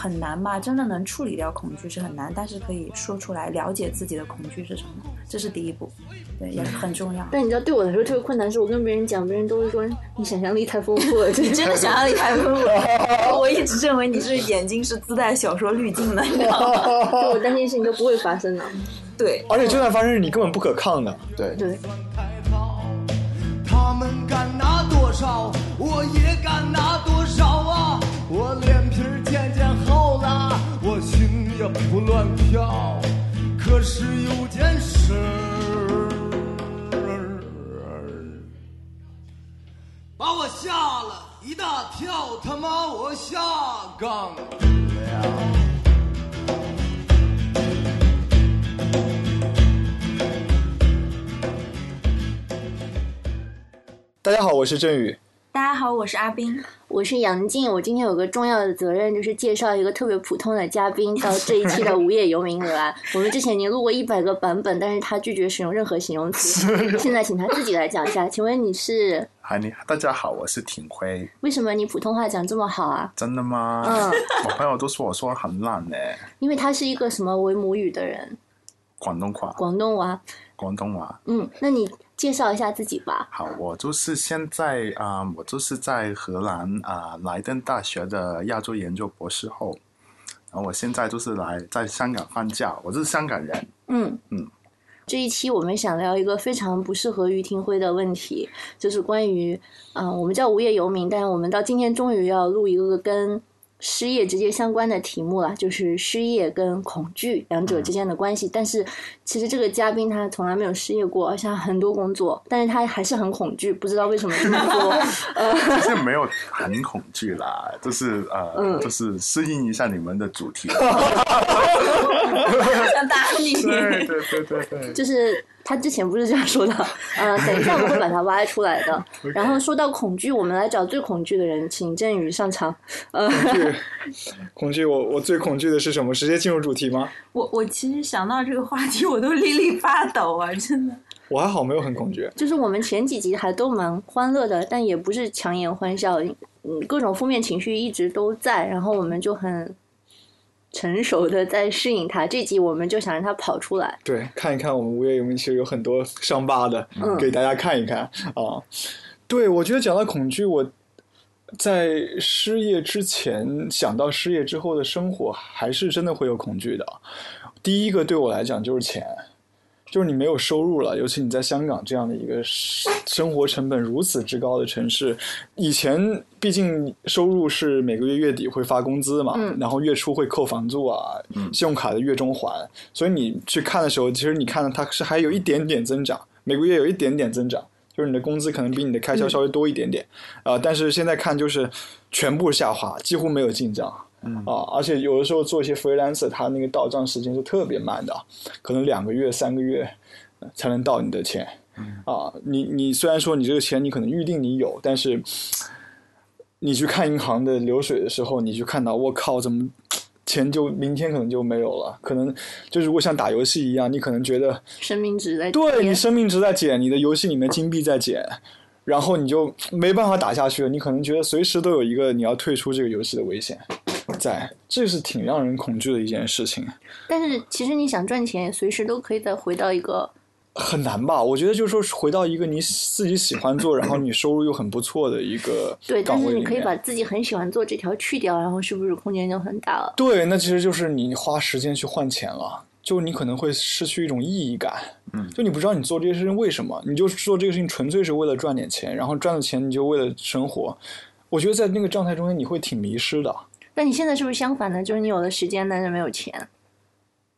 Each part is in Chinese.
很难吧？真的能处理掉恐惧是很难，但是可以说出来，了解自己的恐惧是什么，这是第一步，对，也很重要。但你知道，对我来说特别困难，是我跟别人讲，别人都会说你想象力太丰富了。你真的想象力太丰富了。我一直认为你是眼睛是自带小说滤镜的，你知道吗？就我担心事情都不会发生的。对，而且就算发生，你根本不可抗的。对对。他们敢拿多少，我也敢拿多少啊！我脸皮渐渐厚了，我心也不乱跳。可是有件事，把我吓了一大跳，他妈我下岗了。大家好，我是振宇。大家好，我是阿斌，我是杨静。我今天有个重要的责任，就是介绍一个特别普通的嘉宾到这一期的无业游民来。我们之前已经录过一百个版本，但是他拒绝使用任何形容词。现在请他自己来讲一下，请问你是？嗨，你大家好，我是挺辉。为什么你普通话讲这么好啊？真的吗？嗯，我朋友都说我说很烂呢。因为他是一个什么为母语的人？广东话。广东话。广东话。嗯，那你。介绍一下自己吧。好，我就是现在啊，我就是在荷兰啊莱登大学的亚洲研究博士后，然后我现在就是来在香港放假，我是香港人。嗯嗯，这一期我们想聊一个非常不适合于听辉的问题，就是关于嗯，我们叫无业游民，但是我们到今天终于要录一个跟。失业直接相关的题目了，就是失业跟恐惧两者之间的关系。但是其实这个嘉宾他从来没有失业过，而且很多工作，但是他还是很恐惧，不知道为什么这么说。呃，其实没有很恐惧啦，就是呃，就是适应一下你们的主题。想打你。对对对对对。就是。他之前不是这样说的，呃，等一下我会把它挖出来的。然后说到恐惧，我们来找最恐惧的人，请振宇上场。呃，恐惧，恐惧，我我最恐惧的是什么？直接进入主题吗？我我其实想到这个话题，我都立立发抖啊，真的。我还好，没有很恐惧。就是我们前几集还都蛮欢乐的，但也不是强颜欢笑，嗯，各种负面情绪一直都在，然后我们就很。成熟的在适应它，这集我们就想让它跑出来，对，看一看我们无业游民其实有很多伤疤的，给大家看一看啊。对，我觉得讲到恐惧，我在失业之前想到失业之后的生活，还是真的会有恐惧的。第一个对我来讲就是钱。就是你没有收入了，尤其你在香港这样的一个 生活成本如此之高的城市，以前毕竟收入是每个月月底会发工资嘛，然后月初会扣房租啊，信用卡的月中还，所以你去看的时候，其实你看到它是还有一点点增长，每个月有一点点增长，就是你的工资可能比你的开销稍微多一点点，啊，但是现在看就是全部下滑，几乎没有进账。啊，而且有的时候做一些 freelancer，他那个到账时间是特别慢的，可能两个月、三个月才能到你的钱。啊，你你虽然说你这个钱你可能预定你有，但是你去看银行的流水的时候，你去看到我靠，怎么钱就明天可能就没有了？可能就如果像打游戏一样，你可能觉得生命值在对你生命值在减，你的游戏里面金币在减，然后你就没办法打下去了。你可能觉得随时都有一个你要退出这个游戏的危险。在，这是挺让人恐惧的一件事情。但是其实你想赚钱，随时都可以再回到一个很难吧？我觉得就是说回到一个你自己喜欢做，然后你收入又很不错的一个 对。但是你可以把自己很喜欢做这条去掉，然后是不是空间就很大了？对，那其实就是你花时间去换钱了，就你可能会失去一种意义感。嗯，就你不知道你做这些事情为什么，你就做这个事情纯粹是为了赚点钱，然后赚了钱你就为了生活。我觉得在那个状态中间你会挺迷失的。那你现在是不是相反呢？就是你有了时间，但是没有钱。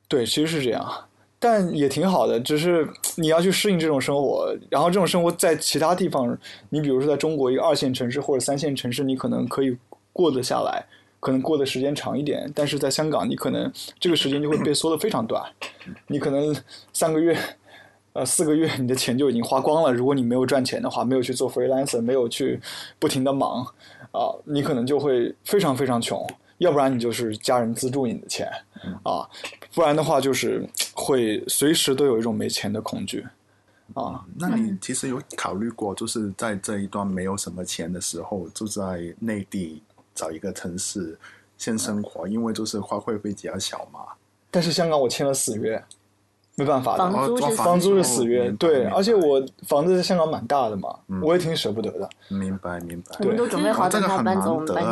对，其实是这样，但也挺好的。只是你要去适应这种生活，然后这种生活在其他地方，你比如说在中国一个二线城市或者三线城市，你可能可以过得下来，可能过的时间长一点。但是在香港，你可能这个时间就会被缩得非常短，你可能三个月、呃四个月，你的钱就已经花光了。如果你没有赚钱的话，没有去做 freelancer，没有去不停的忙。啊，你可能就会非常非常穷，要不然你就是家人资助你的钱，啊，不然的话就是会随时都有一种没钱的恐惧，啊。那你其实有考虑过，就是在这一段没有什么钱的时候，就在内地找一个城市先生活，因为就是花费会比较小嘛。但是香港我签了死约，没办法的，房租是哦房租是死约，对，而且我房子在香港蛮大的嘛，嗯我也挺舍不得的。明白明白。我们都准备好等他搬走，我们搬，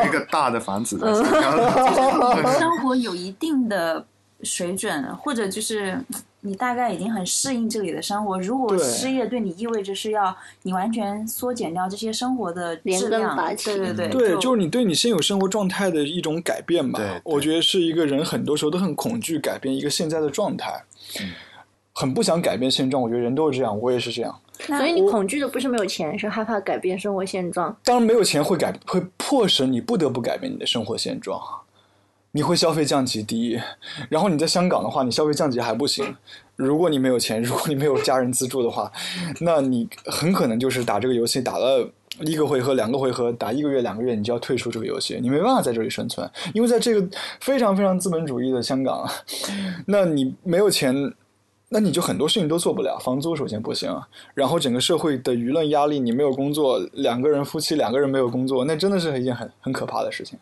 有一个大的房子。生活有一定的水准，或者就是你大概已经很适应这里的生活。如果失业对你意味着是要你完全缩减掉这些生活的质量，拔起对对对，对，就是你对你现有生活状态的一种改变吧。我觉得是一个人很多时候都很恐惧改变一个现在的状态，很不想改变现状。我觉得人都是这样，我也是这样。所以你恐惧的不是没有钱，是害怕改变生活现状。当然，没有钱会改，会迫使你不得不改变你的生活现状。你会消费降级第一，然后你在香港的话，你消费降级还不行。如果你没有钱，如果你没有家人资助的话，那你很可能就是打这个游戏打了一个回合、两个回合，打一个月、两个月，你就要退出这个游戏，你没办法在这里生存，因为在这个非常非常资本主义的香港，那你没有钱。那你就很多事情都做不了，房租首先不行，然后整个社会的舆论压力，你没有工作，两个人夫妻两个人没有工作，那真的是一件很很可怕的事情。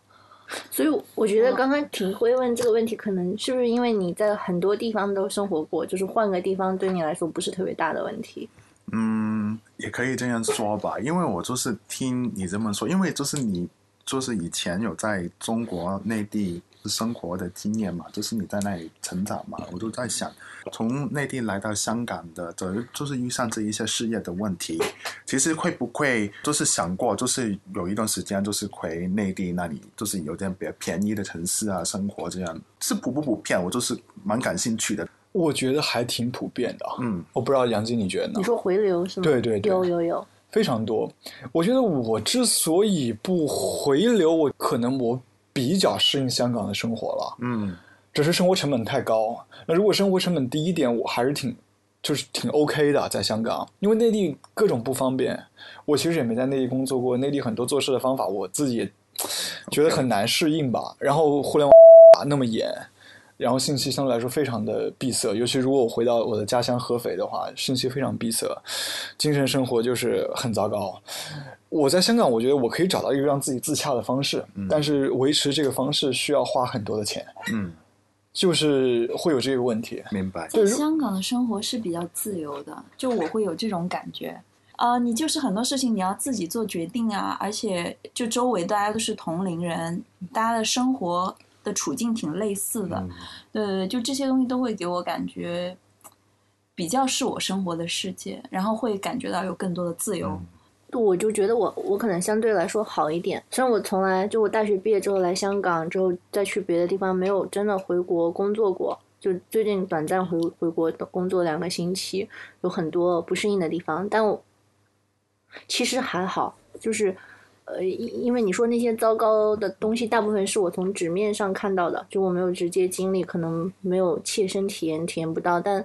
所以我觉得刚刚挺会问这个问题，可能是不是因为你在很多地方都生活过，就是换个地方对你来说不是特别大的问题。嗯，也可以这样说吧，因为我就是听你这么说，因为就是你就是以前有在中国内地生活的经验嘛，就是你在那里成长嘛，我就在想，从内地来到香港的，这就是遇上这一些事业的问题，其实会不会就是想过，就是有一段时间就是回内地那里，就是有点比较便宜的城市啊生活，这样是普不普遍？我就是蛮感兴趣的。我觉得还挺普遍的啊。嗯，我不知道杨晶你觉得呢你？说回流是吗？对对对有有有。非常多。我觉得我之所以不回流，我可能我比较适应香港的生活了，嗯只是生活成本太高。那如果生活成本低一点，我还是挺就是挺 OK 的，在香港，因为内地各种不方便。我其实也没在内地工作过，内地很多做事的方法，我自己也觉得很难适应吧。然后互联网那么严。然后信息相对来说非常的闭塞，尤其如果我回到我的家乡合肥的话，信息非常闭塞，精神生活就是很糟糕。我在香港，我觉得我可以找到一个让自己自洽的方式，但是维持这个方式需要花很多的钱，嗯，就是会有这个问题。明白。在香港的生活是比较自由的，就我会有这种感觉。啊、你就是很多事情你要自己做决定啊，而且就周围大家都是同龄人，大家的生活的处境挺类似的，嗯对对对，就这些东西都会给我感觉比较是我生活的世界，然后会感觉到有更多的自由。嗯我就觉得我我可能相对来说好一点，虽然我从来就我大学毕业之后来香港之后再去别的地方没有真的回国工作过，就最近短暂回回国工作两个星期，有很多不适应的地方，但我其实还好，就是呃，因因为你说那些糟糕的东西，大部分是我从纸面上看到的，就我没有直接经历，可能没有切身体验，体验不到，但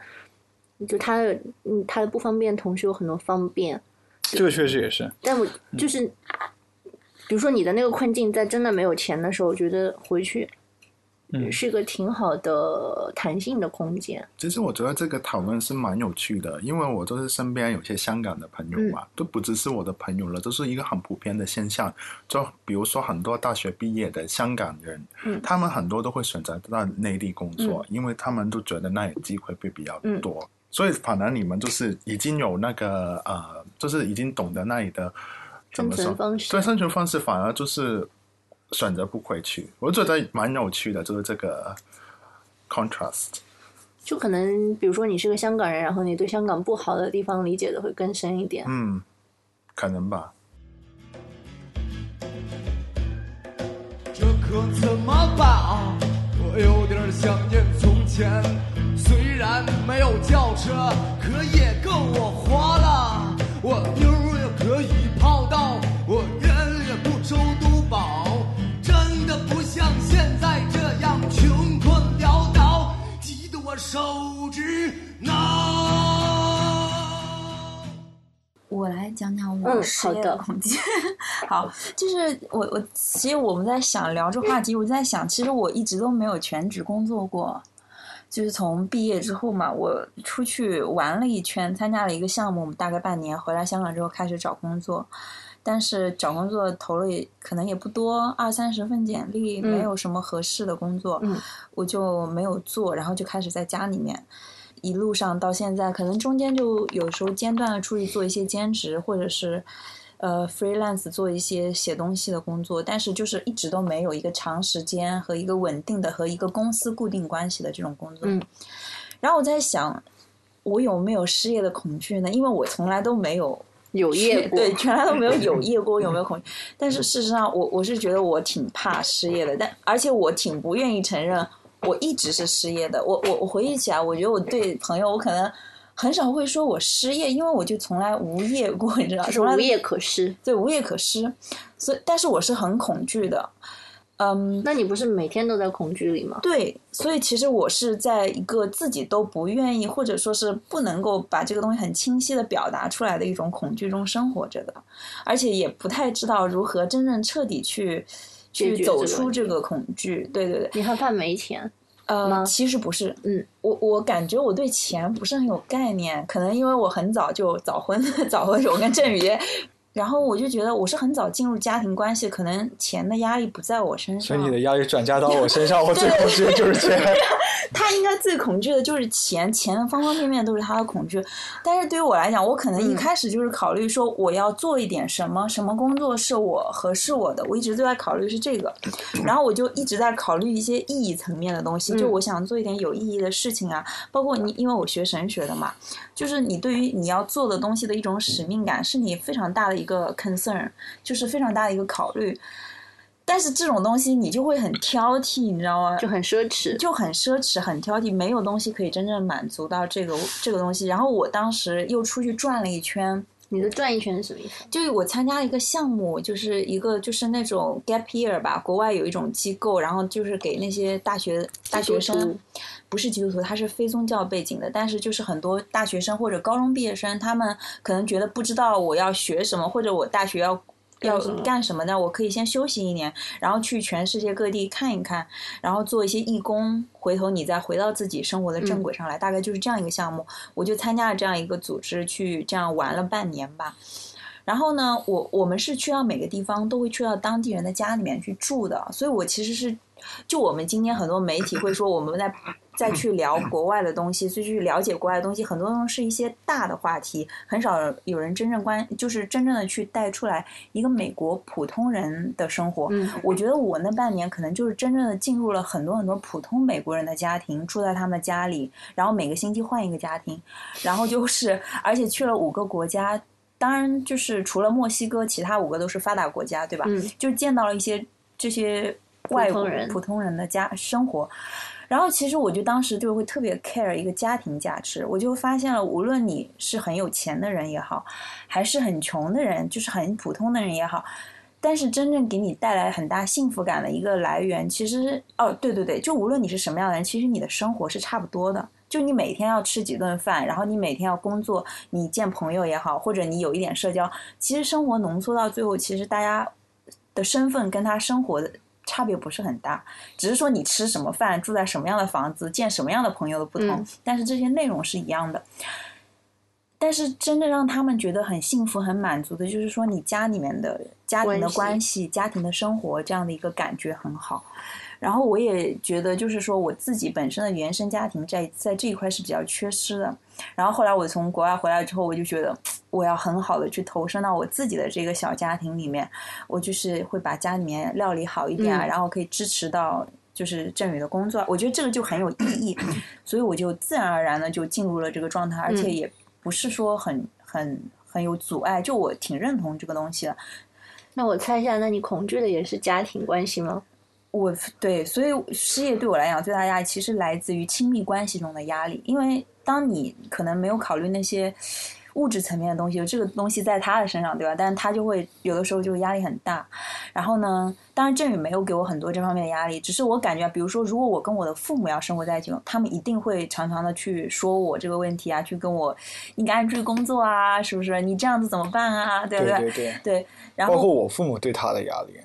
就它的嗯它的不方便，同时有很多方便。这个确实也是，但我就是，比如说你的那个困境，在真的没有钱的时候，我觉得回去嗯是一个挺好的弹性的空间。其实我觉得这个讨论是蛮有趣的，因为我都是身边有些香港的朋友嘛，都不只是我的朋友了，这是一个很普遍的现象。就比如说很多大学毕业的香港人，嗯他们很多都会选择到内地工作，因为他们都觉得那里机会会比较多。所以反而你们就是已经有那个呃，就是已经懂得那里的怎么说生存方式对生存方式，反而就是选择不回去。我觉得蛮有趣的，就是这个 contrast。就可能比如说你是个香港人，然后你对香港不好的地方理解的会更深一点。嗯，可能吧。这可怎么办啊？我有点想念轿车，可也够我花了。我妞儿也可以泡到，我人也不愁都饱，真的不像现在这样穷困潦倒，急得我手指挠。我来讲讲我嗯失业好的恐惧。好，就是我我其实我们在想聊这话题，我在想，其实我一直都没有全职工作过。就是从毕业之后嘛，我出去玩了一圈，参加了一个项目，大概半年，回来香港之后开始找工作。但是找工作投了也可能也不多，二三十份简历，嗯没有什么合适的工作，嗯我就没有做，然后就开始在家里面。一路上到现在，可能中间就有时候间断的出去做一些兼职，或者是呃 freelance 做一些写东西的工作，但是就是一直都没有一个长时间和一个稳定的和一个公司固定关系的这种工作。嗯然后我在想，我有没有失业的恐惧呢？因为我从来都没有有业过，对，从来都没有有 业过，有没有恐惧？但是事实上，我我是觉得我挺怕失业的，但而且我挺不愿意承认我一直是失业的。我我我回忆起来，我觉得我对朋友，我可能很少会说我失业，因为我就从来无业过，你知道，从来就是无业可失。对无业可失，所以但是我是很恐惧的，嗯。那你不是每天都在恐惧里吗？对，所以其实我是在一个自己都不愿意，或者说是不能够把这个东西很清晰的表达出来的一种恐惧中生活着的，而且也不太知道如何真正彻底去去走出这个恐惧。对对对，你害怕没钱？呃，其实不是，嗯，我我感觉我对钱不是很有概念，可能因为我很早就早婚，早婚，我跟振宇。然后我就觉得我是很早进入家庭关系，可能钱的压力不在我身上。所以你的压力转嫁到我身上，我最恐惧的就是钱。他应该最恐惧的就是钱，钱的方方面面都是他的恐惧。但是对于我来讲，我可能一开始就是考虑说我要做一点什么，什么工作是我合适我的，我一直都在考虑是这个。然后我就一直在考虑一些意义层面的东西，就我想做一点有意义的事情啊。包括你，因为我学神学的嘛，就是你对于你要做的东西的一种使命感，是你非常大的一个 concern，就是非常大的一个考虑。但是这种东西你就会很挑剔，你知道吗？就很奢侈。就很奢侈、很挑剔，没有东西可以真正满足到这个这个东西。然后我当时又出去转了一圈，你的转一圈是什么意思？就是我参加了一个项目，就是一个就是那种 gap year 吧，国外有一种机构，然后就是给那些大学大学生，不是基督徒，他是非宗教背景的，但是就是很多大学生或者高中毕业生，他们可能觉得不知道我要学什么，或者我大学要。要干什么呢？我可以先休息一年，然后去全世界各地看一看，然后做一些义工，回头你再回到自己生活的正轨上来。大概就是这样一个项目，我就参加了这样一个组织，去这样玩了半年吧。然后呢，我我们是去到每个地方都会去到当地人的家里面去住的，所以我其实是，就我们今天很多媒体会说我们在再去聊国外的东西，再去了解国外的东西，很多东西是一些大的话题，很少有人真正关，就是真正的去带出来一个美国普通人的生活。嗯，我觉得我那半年可能就是真正的进入了很多很多普通美国人的家庭，住在他们家里，然后每个星期换一个家庭，然后就是而且去了五个国家。当然，就是除了墨西哥，其他五个都是发达国家，对吧？嗯，就见到了一些这些外国普通人的家生活。然后，其实我就当时就会特别 care 一个家庭价值，我就发现了，无论你是很有钱的人也好，还是很穷的人，就是很普通的人也好，但是真正给你带来很大幸福感的一个来源，其实哦，对对对，就无论你是什么样的人，其实你的生活是差不多的。就你每天要吃几顿饭，然后你每天要工作，你见朋友也好，或者你有一点社交，其实生活浓缩到最后，其实大家的身份跟他生活的差别不是很大，只是说你吃什么饭，住在什么样的房子，见什么样的朋友的不同，嗯但是这些内容是一样的。但是真正让他们觉得很幸福、很满足的，就是说你家里面的家庭的关系、家庭的生活这样的一个感觉很好。然后我也觉得，就是说我自己本身的原生家庭在在这一块是比较缺失的。然后后来我从国外回来之后，我就觉得我要很好的去投身到我自己的这个小家庭里面，我就是会把家里面料理好一点啊，嗯然后可以支持到就是振宇的工作。我觉得这个就很有意义，所以我就自然而然的就进入了这个状态，而且嗯也不是说很很很有阻碍，就我挺认同这个东西的。那我猜一下，那你恐惧的也是家庭关系吗？我对，所以失业对我来讲最大压力其实来自于亲密关系中的压力，因为当你可能没有考虑那些物质层面的东西，这个东西在他的身上，对吧？但是他就会有的时候就压力很大。然后呢，当然振宇没有给我很多这方面的压力，只是我感觉，比如说，如果我跟我的父母要生活在一起，他们一定会常常的去说我这个问题啊，去跟我，你赶紧注意工作啊，是不是？你这样子怎么办啊？对不对对对，对，然后包括我父母对他的压力，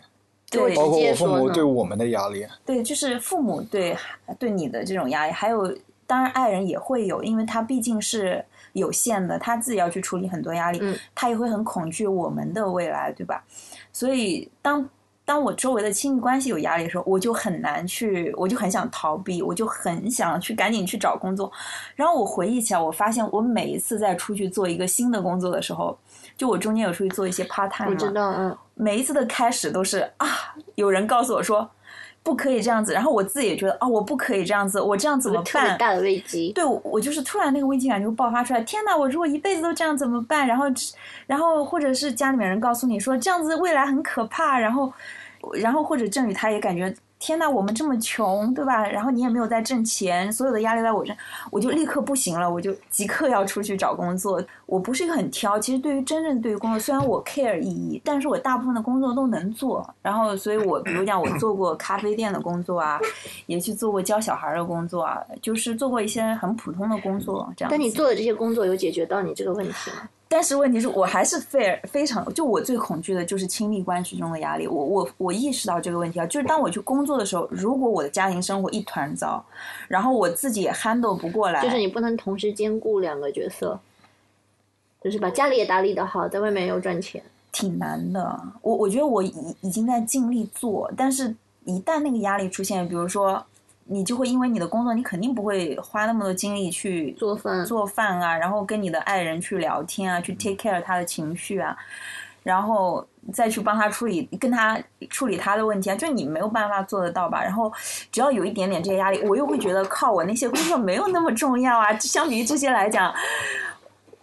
对包括我父母对我们的压力。对，就是父母对对你的这种压力，还有当然爱人也会有，因为他毕竟是有限的，他自己要去处理很多压力，嗯他也会很恐惧我们的未来，对吧？所以当当我周围的亲密关系有压力的时候，我就很难去，我就很想逃避，我就很想去赶紧去找工作。然后我回忆起来，我发现我每一次在出去做一个新的工作的时候，就我中间有出去做一些 part time 嘛，我知道，嗯，每一次的开始都是啊，有人告诉我说不可以这样子，然后我自己也觉得啊，我不可以这样子，我这样怎么办？特别大的危机，对我，我就是突然那个危机感就爆发出来。天哪，我如果一辈子都这样怎么办？然后，然后或者是家里面人告诉你说这样子未来很可怕，然后，然后或者郑宇他也感觉天呐，我们这么穷，对吧？然后你也没有在挣钱，所有的压力在我这，我就立刻不行了，我就即刻要出去找工作。我不是一个很挑，其实对于真正对于工作，虽然我 care 意义，但是我大部分的工作都能做。然后，所以我比如讲，我做过咖啡店的工作啊，也去做过教小孩的工作啊，就是做过一些很普通的工作这样。但你做的这些工作有解决到你这个问题吗？但是问题是我还是非非常，就我最恐惧的就是亲密关系中的压力。我我我意识到这个问题啊，就是当我去工作的时候，如果我的家庭生活一团糟，然后我自己也 handle 不过来，就是你不能同时兼顾两个角色，就是把家里也打理得好，在外面又赚钱。挺难的。我我觉得我已已经在尽力做，但是一旦那个压力出现，比如说你就会因为你的工作，你肯定不会花那么多精力去做饭做饭啊，然后跟你的爱人去聊天啊，去 take care 他的情绪啊，然后再去帮他处理跟他处理他的问题啊，就你没有办法做得到吧？然后只要有一点点这些压力，我又会觉得靠我那些工作没有那么重要啊，相比于这些来讲。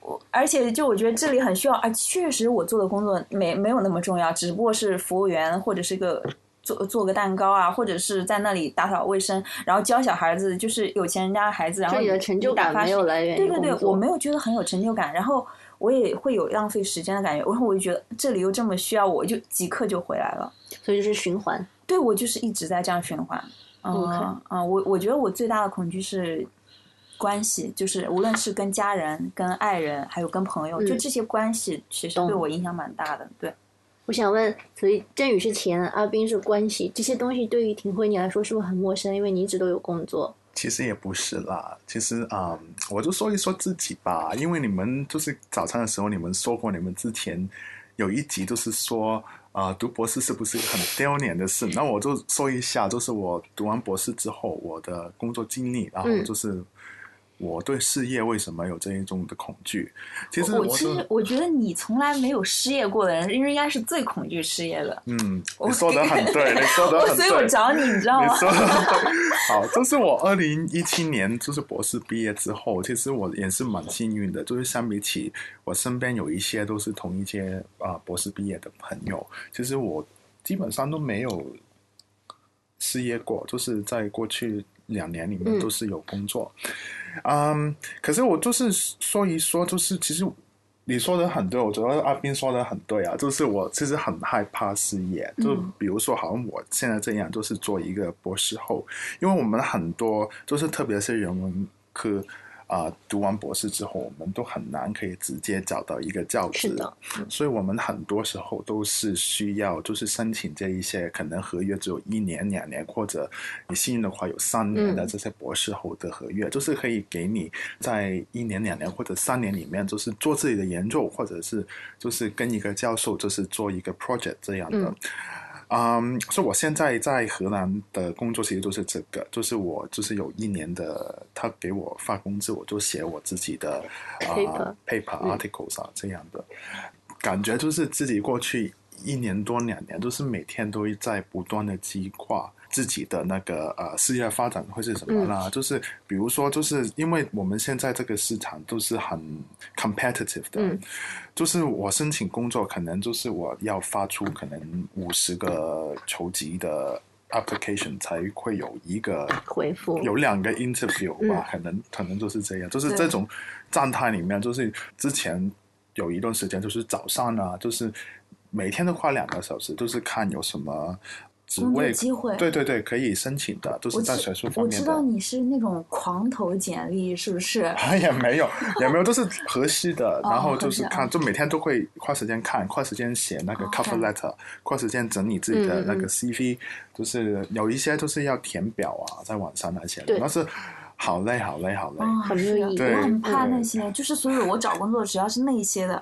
我而且就我觉得这里很需要啊，确实我做的工作没没有那么重要，只不过是服务员或者是个做做个蛋糕啊，或者是在那里打扫卫生，然后教小孩子，就是有钱人家的孩子，然后你的成就感没有来源于对对对我没有觉得很有成就感，然后我也会有浪费时间的感觉，然后我就觉得这里又这么需要我，我就即刻就回来了。所以就是循环。对我就是一直在这样循环。嗯嗯，我我觉得我最大的恐惧是关系，就是无论是跟家人、跟爱人，还有跟朋友，嗯就这些关系，其实对我影响蛮大的。对，我想问，所以振宇是钱，阿斌是关系，这些东西对于庭辉你来说是不是很陌生？因为你一直都有工作。其实也不是啦，其实啊、嗯我就说一说自己吧，因为你们就是早餐的时候，你们说过你们之前有一集就是说啊、读博士是不是很丢脸的事？那我就说一下，就是我读完博士之后我的工作经历，然后嗯就是我对事业为什么有这一种的恐惧。其实我其实我觉得你从来没有失业过的人，应该是最恐惧失业的。嗯，我你说的很 对，你说的很对，所以我找你，你知道吗？你说的，好，这是我二零一七年就是博士毕业之后，其实我也是蛮幸运的，就是相比起我身边有一些都是同一届啊、博士毕业的朋友，其实我基本上都没有失业过，就是在过去两年里面嗯都是有工作。嗯，可是我就是说一说，就是其实你说的很对，我觉得阿斌说的很对啊，就是我其实很害怕失业，就嗯比如说好像我现在这样，就是做一个博士后，因为我们很多就是特别是人文科。啊、读完博士之后，我们都很难可以直接找到一个教职，是的，所以我们很多时候都是需要就是申请这一些可能合约只有一年、两年，或者你幸运的话有三年的嗯。这些博士后的合约，就是可以给你在一年、两年或者三年里面，就是做自己的研究，或者是就是跟一个教授就是做一个 project 这样的。嗯嗯，所以我现在在荷兰的工作其实就是这个，就是我就是有一年的，他给我发工资，我就写我自己的啊、Paper articles 啊、这样的，感觉就是自己过去一年多两年，都是每天都在不断的激化自己的那个呃事业发展会是什么啦？就是比如说，就是因为我们现在这个市场都是很 competitive 的，嗯。就是我申请工作，可能就是我要发出可能五十个求职的 application 才会有一个回复。有两个 interview 吧，可能可能就是这样，就是这种状态里面，就是之前有一段时间，就是早上啊，就是每天都花两个小时，就是看有什么机会对对对，可以申请的，都是在学术方我面的。知道你是那种狂投简历，是不是？也没有，也没有，都是合适的。哦然后就是看，就每天都会花时间看，花时间写那个哦 cover letter，花时间整理自己的那个 CV，就是有一些就是要填表啊，在网上那些但是好累，好累，好累。哦很没有意义我很怕那些，就是所以我找工作只要是那些的，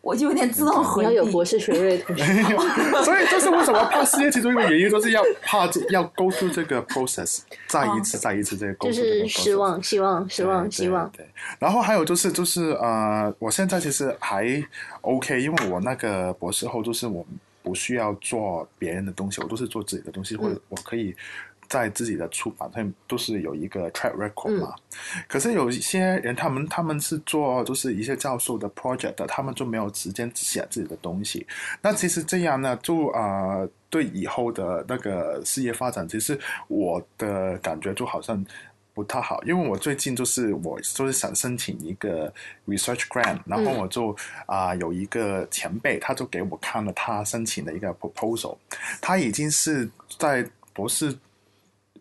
我就有点自动回避。你要有博士学位，所以这是为什么怕失业，其中一个原因就是要怕这要 go through 这个 process，再一次、再一次这个 go 就是失望、希望、失望、对希望。对。对然后还有就是就是呃，我现在其实还 OK，因为我那个博士后就是我不需要做别人的东西，我都是做自己的东西，或者我可以。在自己的出版上都是有一个 track record 嘛，可是有一些人他们他们是做就是一些教授的 project 的，他们就没有时间写自己的东西。那其实这样呢，就呃对以后的那个事业发展，其实我的感觉就好像不太好，因为我最近就是我就是想申请一个 research grant，然后我就啊、有一个前辈，他就给我看了他申请的一个 proposal，他已经是在博士。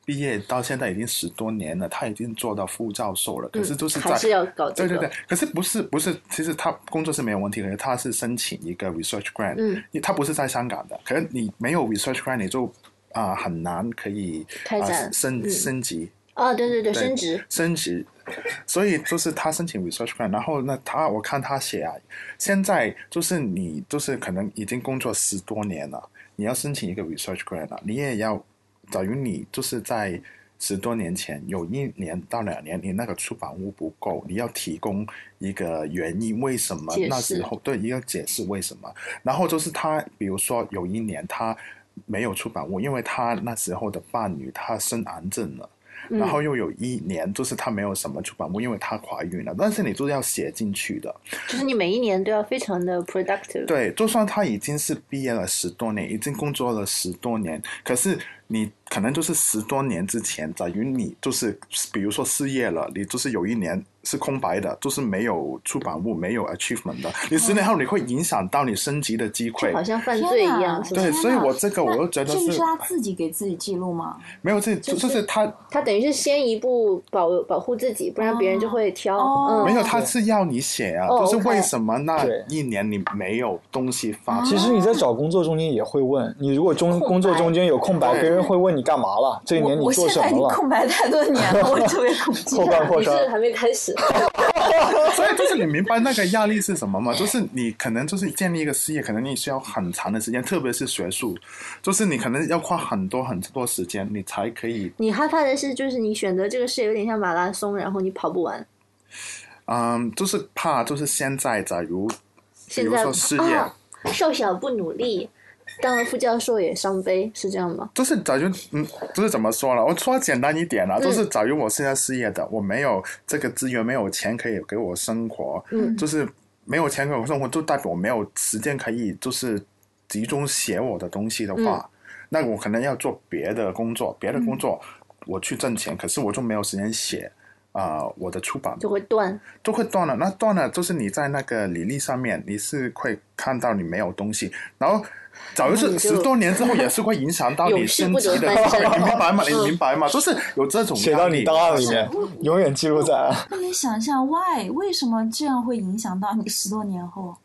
毕业到现在已经十多年了，他已经做到副教授了。可是就是在、还是要搞这个。对对对，可是不是不是，其实他工作是没有问题，可是他是申请一个 research grant，嗯，他不是在香港的，可是你没有 research grant，你就啊、很难可以啊开展升嗯升级哦，对对对，升职。升职，所以就是他申请 research grant，然后呢，他我看他写啊，现在就是你就是可能已经工作十多年了，你要申请一个 research grant 了，你也要等于你就是在十多年前有一年到两年你那个出版物不够，你要提供一个原因，为什么那时候对一个解释为什么，然后就是他比如说有一年他没有出版物，因为他那时候的伴侣他生癌症了。嗯然后又有一年，就是她没有什么出版物，因为她怀孕了。但是你就是要写进去的，就是你每一年都要非常的 productive。对，就算她已经是毕业了十多年，已经工作了十多年，可是你可能就是十多年之前，在于你就是比如说失业了，你就是有一年是空白的，就是没有出版物，没有 achievement 的，你十年后你会影响到你升级的机会。好像犯罪一样？对，所以我这个我又觉得是这个是他自己给自己记录吗？没有这，就就是是他他等于是先一步保保护自己，不然别人就会挑。哦嗯，没有，他是要你写啊，哦就是为什么那一年你没有东西发出其实你在找工作中间也会问，你如果中工作中间有空白，别人会问你干嘛了，这一年我我你做现在已经什么了？空白太多年了，我特别恐惧后。半破山，你是还没开始。所以就是你明白那个压力是什么吗？就是你可能就是建立一个事业，可能你需要很长的时间，特别是学术，就是你可能要花很多很多时间，你才可以，你害怕的是，就是你选择这个事业有点像马拉松，然后你跑不完。嗯，就是怕就是现在假如比如现在说事业，啊，少小不努力，当了副教授也伤悲，是这样吗？就是早就嗯，就是怎么说了？我说简单一点啊，嗯就是假如我现在失业的，我没有这个资源，没有钱可以给我生活，嗯就是没有钱给我生活，就代表我没有时间可以就是集中写我的东西的话，嗯那我可能要做别的工作，别的工作我去挣钱，可是我就没有时间写啊、呃我的出版就会断。就会断了。那断了就是你在那个履历上面，你是会看到你没有东西，然后。假如是十多年之后，也是会影响到你升级的，明白吗？你嗯明白吗？就是有这种写到你档案里面，永远记录在案。那你想一下，why 为什么这样会影响到你十多年后？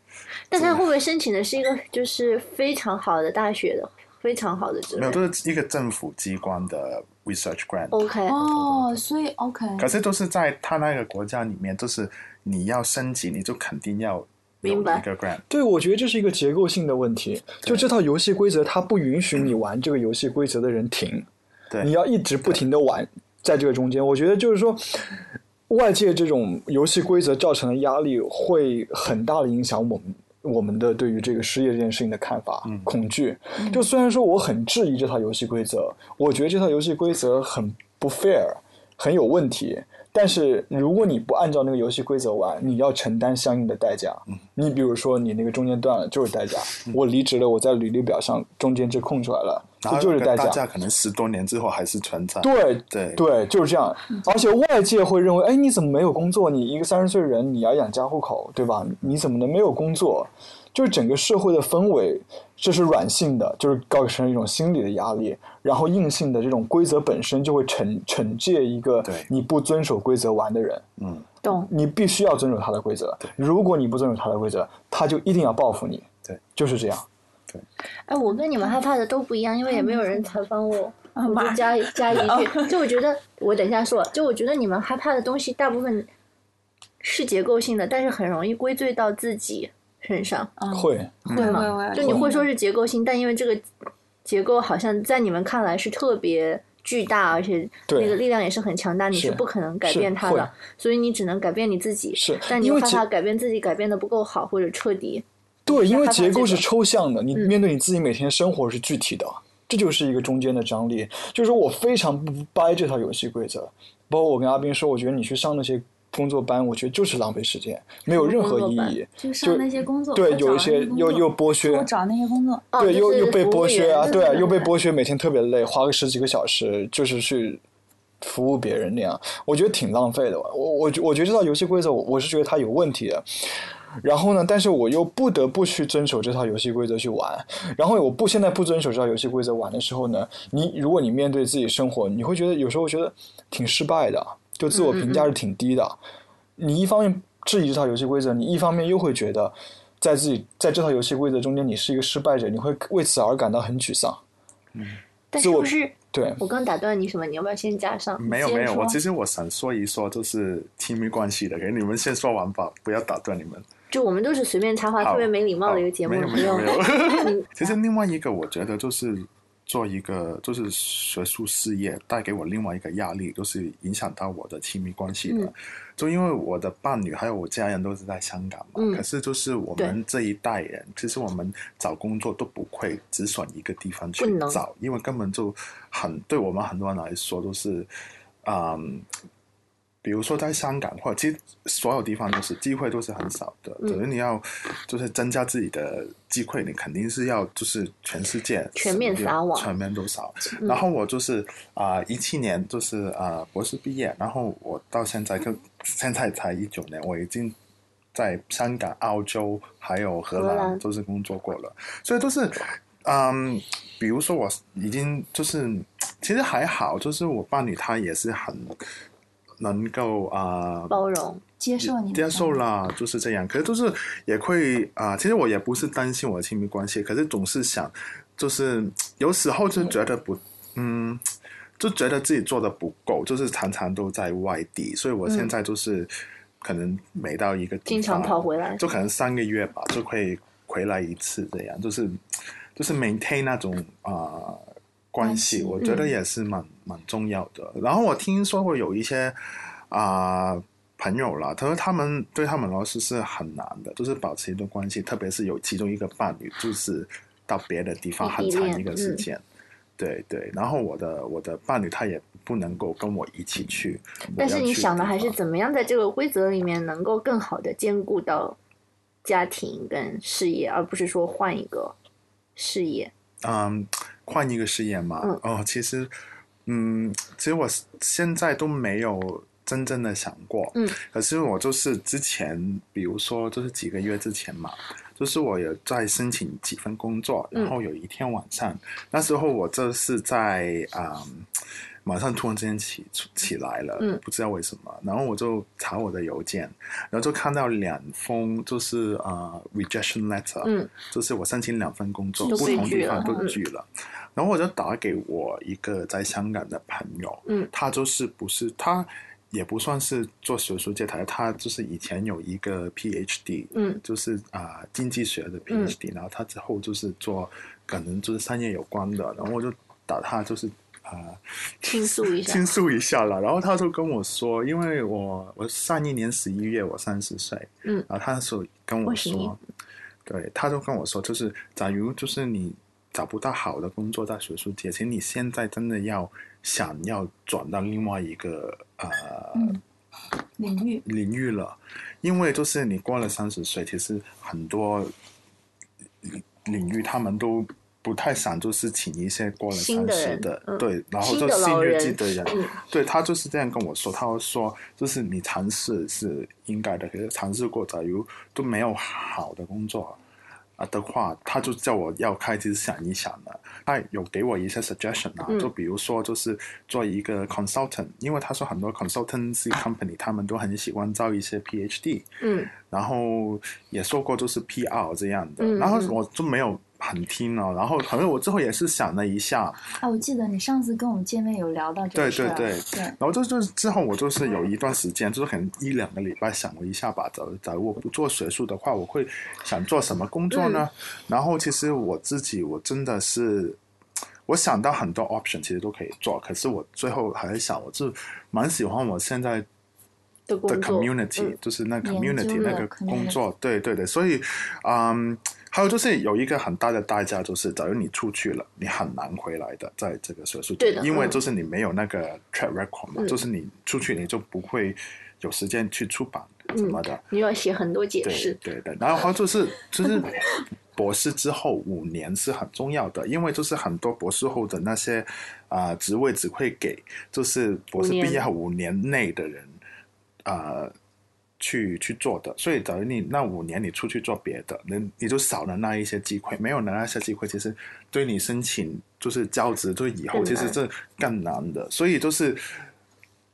但他会不会申请的是一个就是非常好的大学的，非常好的职没有，位都是一个政府机关的 research grant，、？OK，哦，所以 OK，可是都是在他那个国家里面，就是你要升级，你就肯定要有明白。对，我觉得这是一个结构性的问题。就这套游戏规则，它不允许你玩这个游戏规则的人停，对，你要一直不停的玩，在这个中间，我觉得就是说，外界这种游戏规则造成的压力，会很大的影响我们我们的对于这个失业这件事情的看法、恐惧。就虽然说我很质疑这套游戏规则，我觉得这套游戏规则很不 fair，很有问题。但是如果你不按照那个游戏规则玩，你要承担相应的代价。你比如说你那个中间断了就是代价，我离职了，我在履历表上中间就空出来了，这就是代价。代价可能十多年之后还是存在。对对对，就是这样。而且外界会认为，哎，你怎么没有工作？你一个三十岁人，你要养家糊口，对吧？你怎么能没有工作？就是整个社会的氛围，这是软性的，就是构成一种心理的压力，然后硬性的这种规则本身就会惩惩戒一个对你不遵守规则玩的人。嗯，懂。你必须要遵守他的规则，如果你不遵守他的规则，他就一定要报复你。对，就是这样。对哎，我跟你们害怕的都不一样，因为也没有人采访我。啊我就加加一句，就我觉得我等一下说，就我觉得你们害怕的东西大部分是结构性的，但是很容易归罪到自己身上，嗯会，会吗会会，就你会说是结构性，但因为这个结构好像在你们看来是特别巨大，而且那个力量也是很强大，你是是不可能改变它的，所以你只能改变你自己。是但你又害怕改变自己，改变的不够好或者彻底。对，因为结构是抽象的，你嗯面对你自己每天生活是具体的，这就是一个中间的张力。就是说我非常不掰这套游戏规则，包括我跟阿斌说，我觉得你去上那些工作班，我觉得就是浪费时间，没有任何意义。就上那些工作，对，有一些又又剥削，多找那些工作，哦，对，又又被剥削啊，对啊，又被剥削，每天特别累，花个十几个小时就是去服务别人那样，我觉得挺浪费的。我我觉我觉得这套游戏规则，我我是觉得它有问题的。然后呢，但是我又不得不去遵守这套游戏规则去玩。然后我不现在不遵守这套游戏规则玩的时候呢，你如果你面对自己生活，你会觉得有时候觉得挺失败的，就自我评价是挺低的。你一方面质疑这套游戏规则，你一方面又会觉得在自己在这套游戏规则中间你是一个失败者，你会为此而感到很沮丧。嗯但自我是不是？对，我刚打断你什么？你要不要先加上？没有没有，我其实我想说一说就是亲密关系的，给你们先说完吧，不要打断你们。就我们都是随便插话，特别没礼貌的一个节目，不没有没有 其实另外一个，我觉得就是做一个就是学术事业带给我另外一个压力，就是影响到我的亲密关系的。嗯就因为我的伴侣还有我家人都是在香港嘛，嗯可是就是我们这一代人，其实我们找工作都不会只选一个地方去找，因为根本就很对我们很多人来说都是，嗯。比如说在香港，或者其实所有地方都是机会都是很少的，嗯。等于你要就是增加自己的机会，你肯定是要就是全世界全面撒网。全面都扫。嗯然后我就是啊一七年就是啊、博士毕业，然后我到现在就现在才一九年，我已经在香港、澳洲还有荷兰都是工作过了，所以都是嗯，比如说我已经就是其实还好，就是我伴侣他也是很能够啊。包容，接受你接受啦，就是这样。可是就是也会啊、其实我也不是担心我的亲密关系，可是总是想，就是有时候就觉得不，嗯，就觉得自己做的不够，就是常常都在外地，所以我现在就是可能每到一个地方，经常跑回来。就可能三个月吧，就会回来一次，这样就是就是 maintain 那种啊、关系我觉得也是蛮、蛮重要的。然后我听说过有一些啊、朋友啦，他说他们对他们来说是很难的，就是保持一段关系，特别是有其中一个伴侣就是到别的地方很长一个时间。对对，然后我的我的伴侣他也不能够跟我一起去，但是你想的还是怎么样在这个规则里面能够更好的兼顾到家庭跟事业，而不是说换一个事业。嗯，换一个事业嘛。嗯哦，其实，嗯，其实我现在都没有真正的想过。嗯，可是我就是之前，比如说就是几个月之前嘛，就是我有在申请几份工作，嗯然后有一天晚上，那时候我这是在嗯。晚上突然之间起起来了，嗯。不知道为什么，然后我就查我的邮件，然后就看到两封就是呃 rejection letter，嗯。就是我申请两份工作，不同地方拒了。嗯都拒了。然后我就打给我一个在香港的朋友，嗯。他就是不是他也不算是做学术界台，他就是以前有一个 PhD，嗯。就是啊、经济学的 PhD，、然后他之后就是做可能就是商业有关的，然后我就打他就是啊。倾诉一下倾诉一下了，然后他就跟我说，因为我我上一年十一月我三十岁，嗯然后他说跟我说，对，他就跟我说，就是假如就是你找不到好的工作在学术界，其实你现在真的要想要转到另外一个呃、嗯领域，领域了，因为就是你过了三十岁，其实很多领领域他们都不太想就是请一些过了三新的的，嗯。对，然后就新的老新日记人。的人，嗯。对他就是这样跟我说，他会说就是你尝试是应该的，可是尝试过假如都没有好的工作啊的话，他就叫我要开始想一想了。他有给我一些 suggestion 啊，嗯。就比如说就是做一个 consultant，因为他说很多 consultancy company 他们都很喜欢招一些 PhD，嗯。然后也说过就是 PR 这样的，嗯然后嗯我就没有很听哦。然后可能我最后也是想了一下，啊，我记得你上次跟我们见面有聊到这个对对对然后就就是之后我就是有一段时间，就是可能一两个礼拜想了一下吧。假如假如我不做学术的话，我会想做什么工作呢？然后其实我自己我真的是。我想到很多 option 其实都可以做，可是我最后还是想，我就蛮喜欢我现在的 community，、嗯就是那 community 那个工作，对对对，所以，嗯，还有就是有一个很大的代价，就是假如你出去了，你很难回来的，在这个学术界对的嗯因为就是你没有那个 track record 嘛，嗯。就是你出去你就不会有时间去出版什么的，你要写很多解对释，对的，然后还有就是就是博士之后五年是很重要的，因为就是很多博士后的那些啊、职位只会给就是博士毕业后五年内的人啊、去去做的，所以假如你那五年你出去做别的，你你就少了那一些机会，没有了那些机会，其实对你申请就是教职，就以后其实这更难的，所以就是。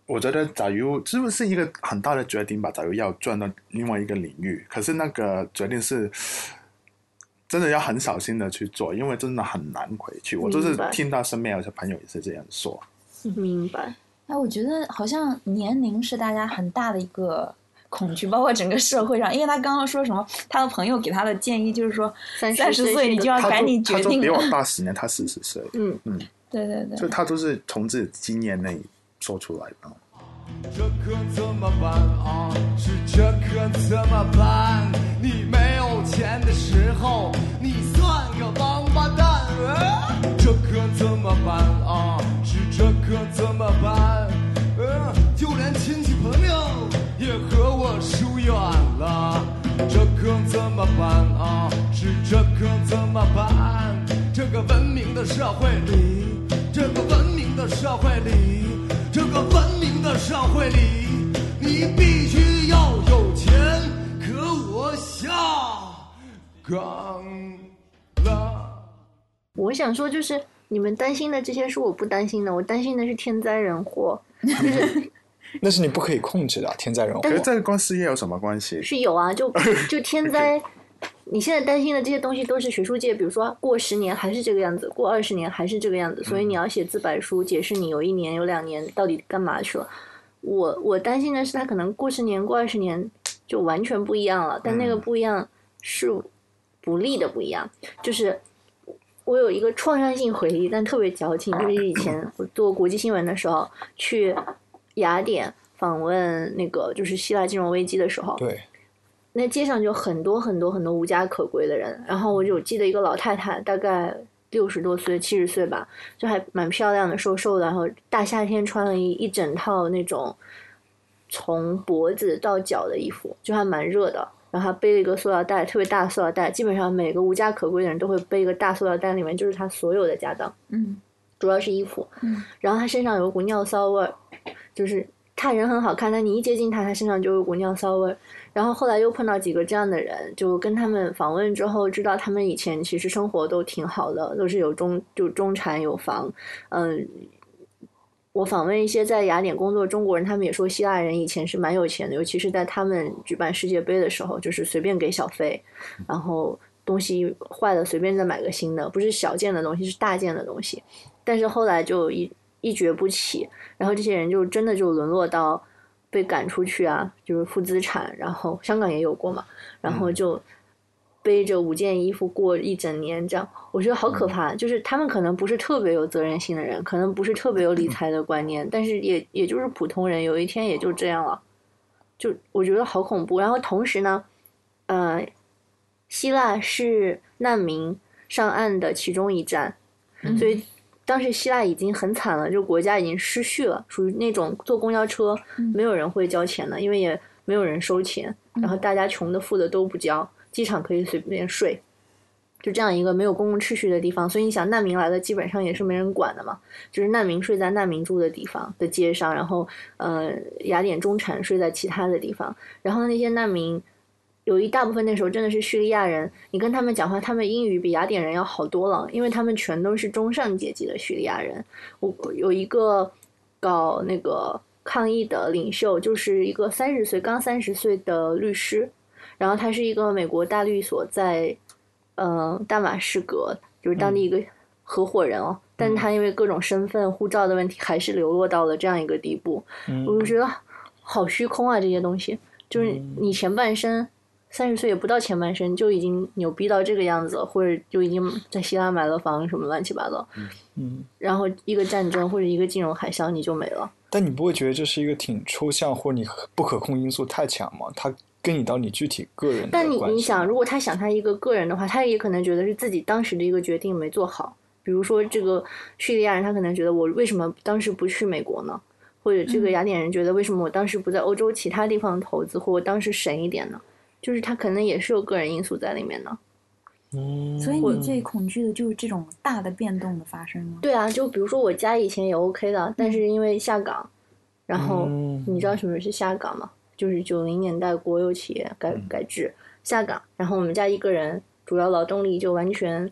我觉得，假如是不是一个很大的决定吧？假如要转到另外一个领域，可是那个决定是真的要很小心的去做，因为真的很难回去。我就是听到身边有些朋友也是这样说。明白？哎，我觉得好像年龄是大家很大的一个恐惧，包括整个社会上。因为他刚刚说什么，他的朋友给他的建议就是说，三三十岁你就要赶紧都他比决定了。我大十年，他四十岁，嗯 嗯，对对对，所以他都是从自己经验内说出来的。这可怎么办啊？是这可怎么办？你没有钱的时候，你算个王八蛋。呃这可怎么办啊？是这可怎么办？呃，就连亲戚朋友也和我疏远了。这可怎么办啊？是这可怎么办？这个文明的社会里，这个文明的社会里，这个文明的社会里，你必须要有钱。可我下岗了。我想说，就是你们担心的这些是我不担心的，我担心的是天灾人祸，就是那是你不可以控制的啊天灾人祸可。是这个跟失业有什么关系？是有啊，就 就天灾。你现在担心的这些东西都是学术界，比如说过十年还是这个样子，过二十年还是这个样子，所以你要写自白书解释你有一年有两年到底干嘛去了。我我担心的是他可能过十年过二十年就完全不一样了，但那个不一样是不利的不一样，就是我有一个创伤性回忆，但特别矫情，就是以前我做国际新闻的时候去雅典访问那个就是希腊金融危机的时候，对，那街上就很多很多很多无家可归的人，然后我就记得一个老太太，大概六十多岁、七十岁吧，就还蛮漂亮的，瘦瘦的，然后大夏天穿了一一整套那种从脖子到脚的衣服，就还蛮热的。然后她背了一个塑料袋，特别大的塑料袋，基本上每个无家可归的人都会背一个大塑料袋，里面就是他所有的家当。嗯主要是衣服，嗯然后他身上有一股尿骚味儿，就是他人很好看，但你一接近他，他身上就有股尿骚味儿。然后后来又碰到几个这样的人，就跟他们访问之后，知道他们以前其实生活都挺好的，都是有中就中产有房，嗯。我访问一些在雅典工作中国人，他们也说希腊人以前是蛮有钱的，尤其是在他们举办世界杯的时候，就是随便给小费，然后东西坏了随便再买个新的，不是小件的东西，是大件的东西。但是后来就一一蹶不起，然后这些人就真的就沦落到被赶出去啊，就是负资产，然后香港也有过嘛，然后就背着五件衣服过一整年，这样。我觉得好可怕。就是他们可能不是特别有责任心的人，可能不是特别有理财的观念，但是也也就是普通人，有一天也就这样了，就我觉得好恐怖。然后同时呢，呃，希腊是难民上岸的其中一站，所以当时希腊已经很惨了，就国家已经失序了，属于那种坐公交车没有人会交钱的，因为也没有人收钱，然后大家穷的富的都不交，机场可以随便睡，就这样一个没有公共秩序的地方。所以你想，难民来了，基本上也是没人管的嘛，就是难民睡在难民住的地方的街上，然后呃，雅典中产睡在其他的地方，然后那些难民。有一大部分那时候真的是叙利亚人，你跟他们讲话，他们英语比雅典人要好多了，因为他们全都是中上阶级的叙利亚人。我有一个搞那个抗议的领袖，就是一个三十岁刚三十岁的律师，然后他是一个美国大律所在嗯、大马士革，就是当地一个合伙人哦，但是他因为各种身份、护照的问题，还是流落到了这样一个地步。嗯我就觉得好虚空啊，这些东西，就是你前半生。三十岁也不到前半生就已经牛逼到这个样子了，或者就已经在希腊买了房什么乱七八糟，嗯，然后一个战争或者一个金融海啸你就没了。但你不会觉得这是一个挺抽象，或者你不可控因素太强吗？它跟你到你具体个人的但你你想，如果他想他一个个人的话，他也可能觉得是自己当时的一个决定没做好。比如说这个叙利亚人，他可能觉得我为什么当时不去美国呢？或者这个雅典人觉得为什么我当时不在欧洲其他地方投资，或我当时省一点呢？就是他可能也是有个人因素在里面的。嗯，所以你最恐惧的就是这种大的变动的发生吗？对啊，就比如说我家以前也 OK 的，但是因为下岗，然后嗯你知道什么是下岗吗？就是九零年代国有企业改改制下岗，然后我们家一个人主要劳动力就完全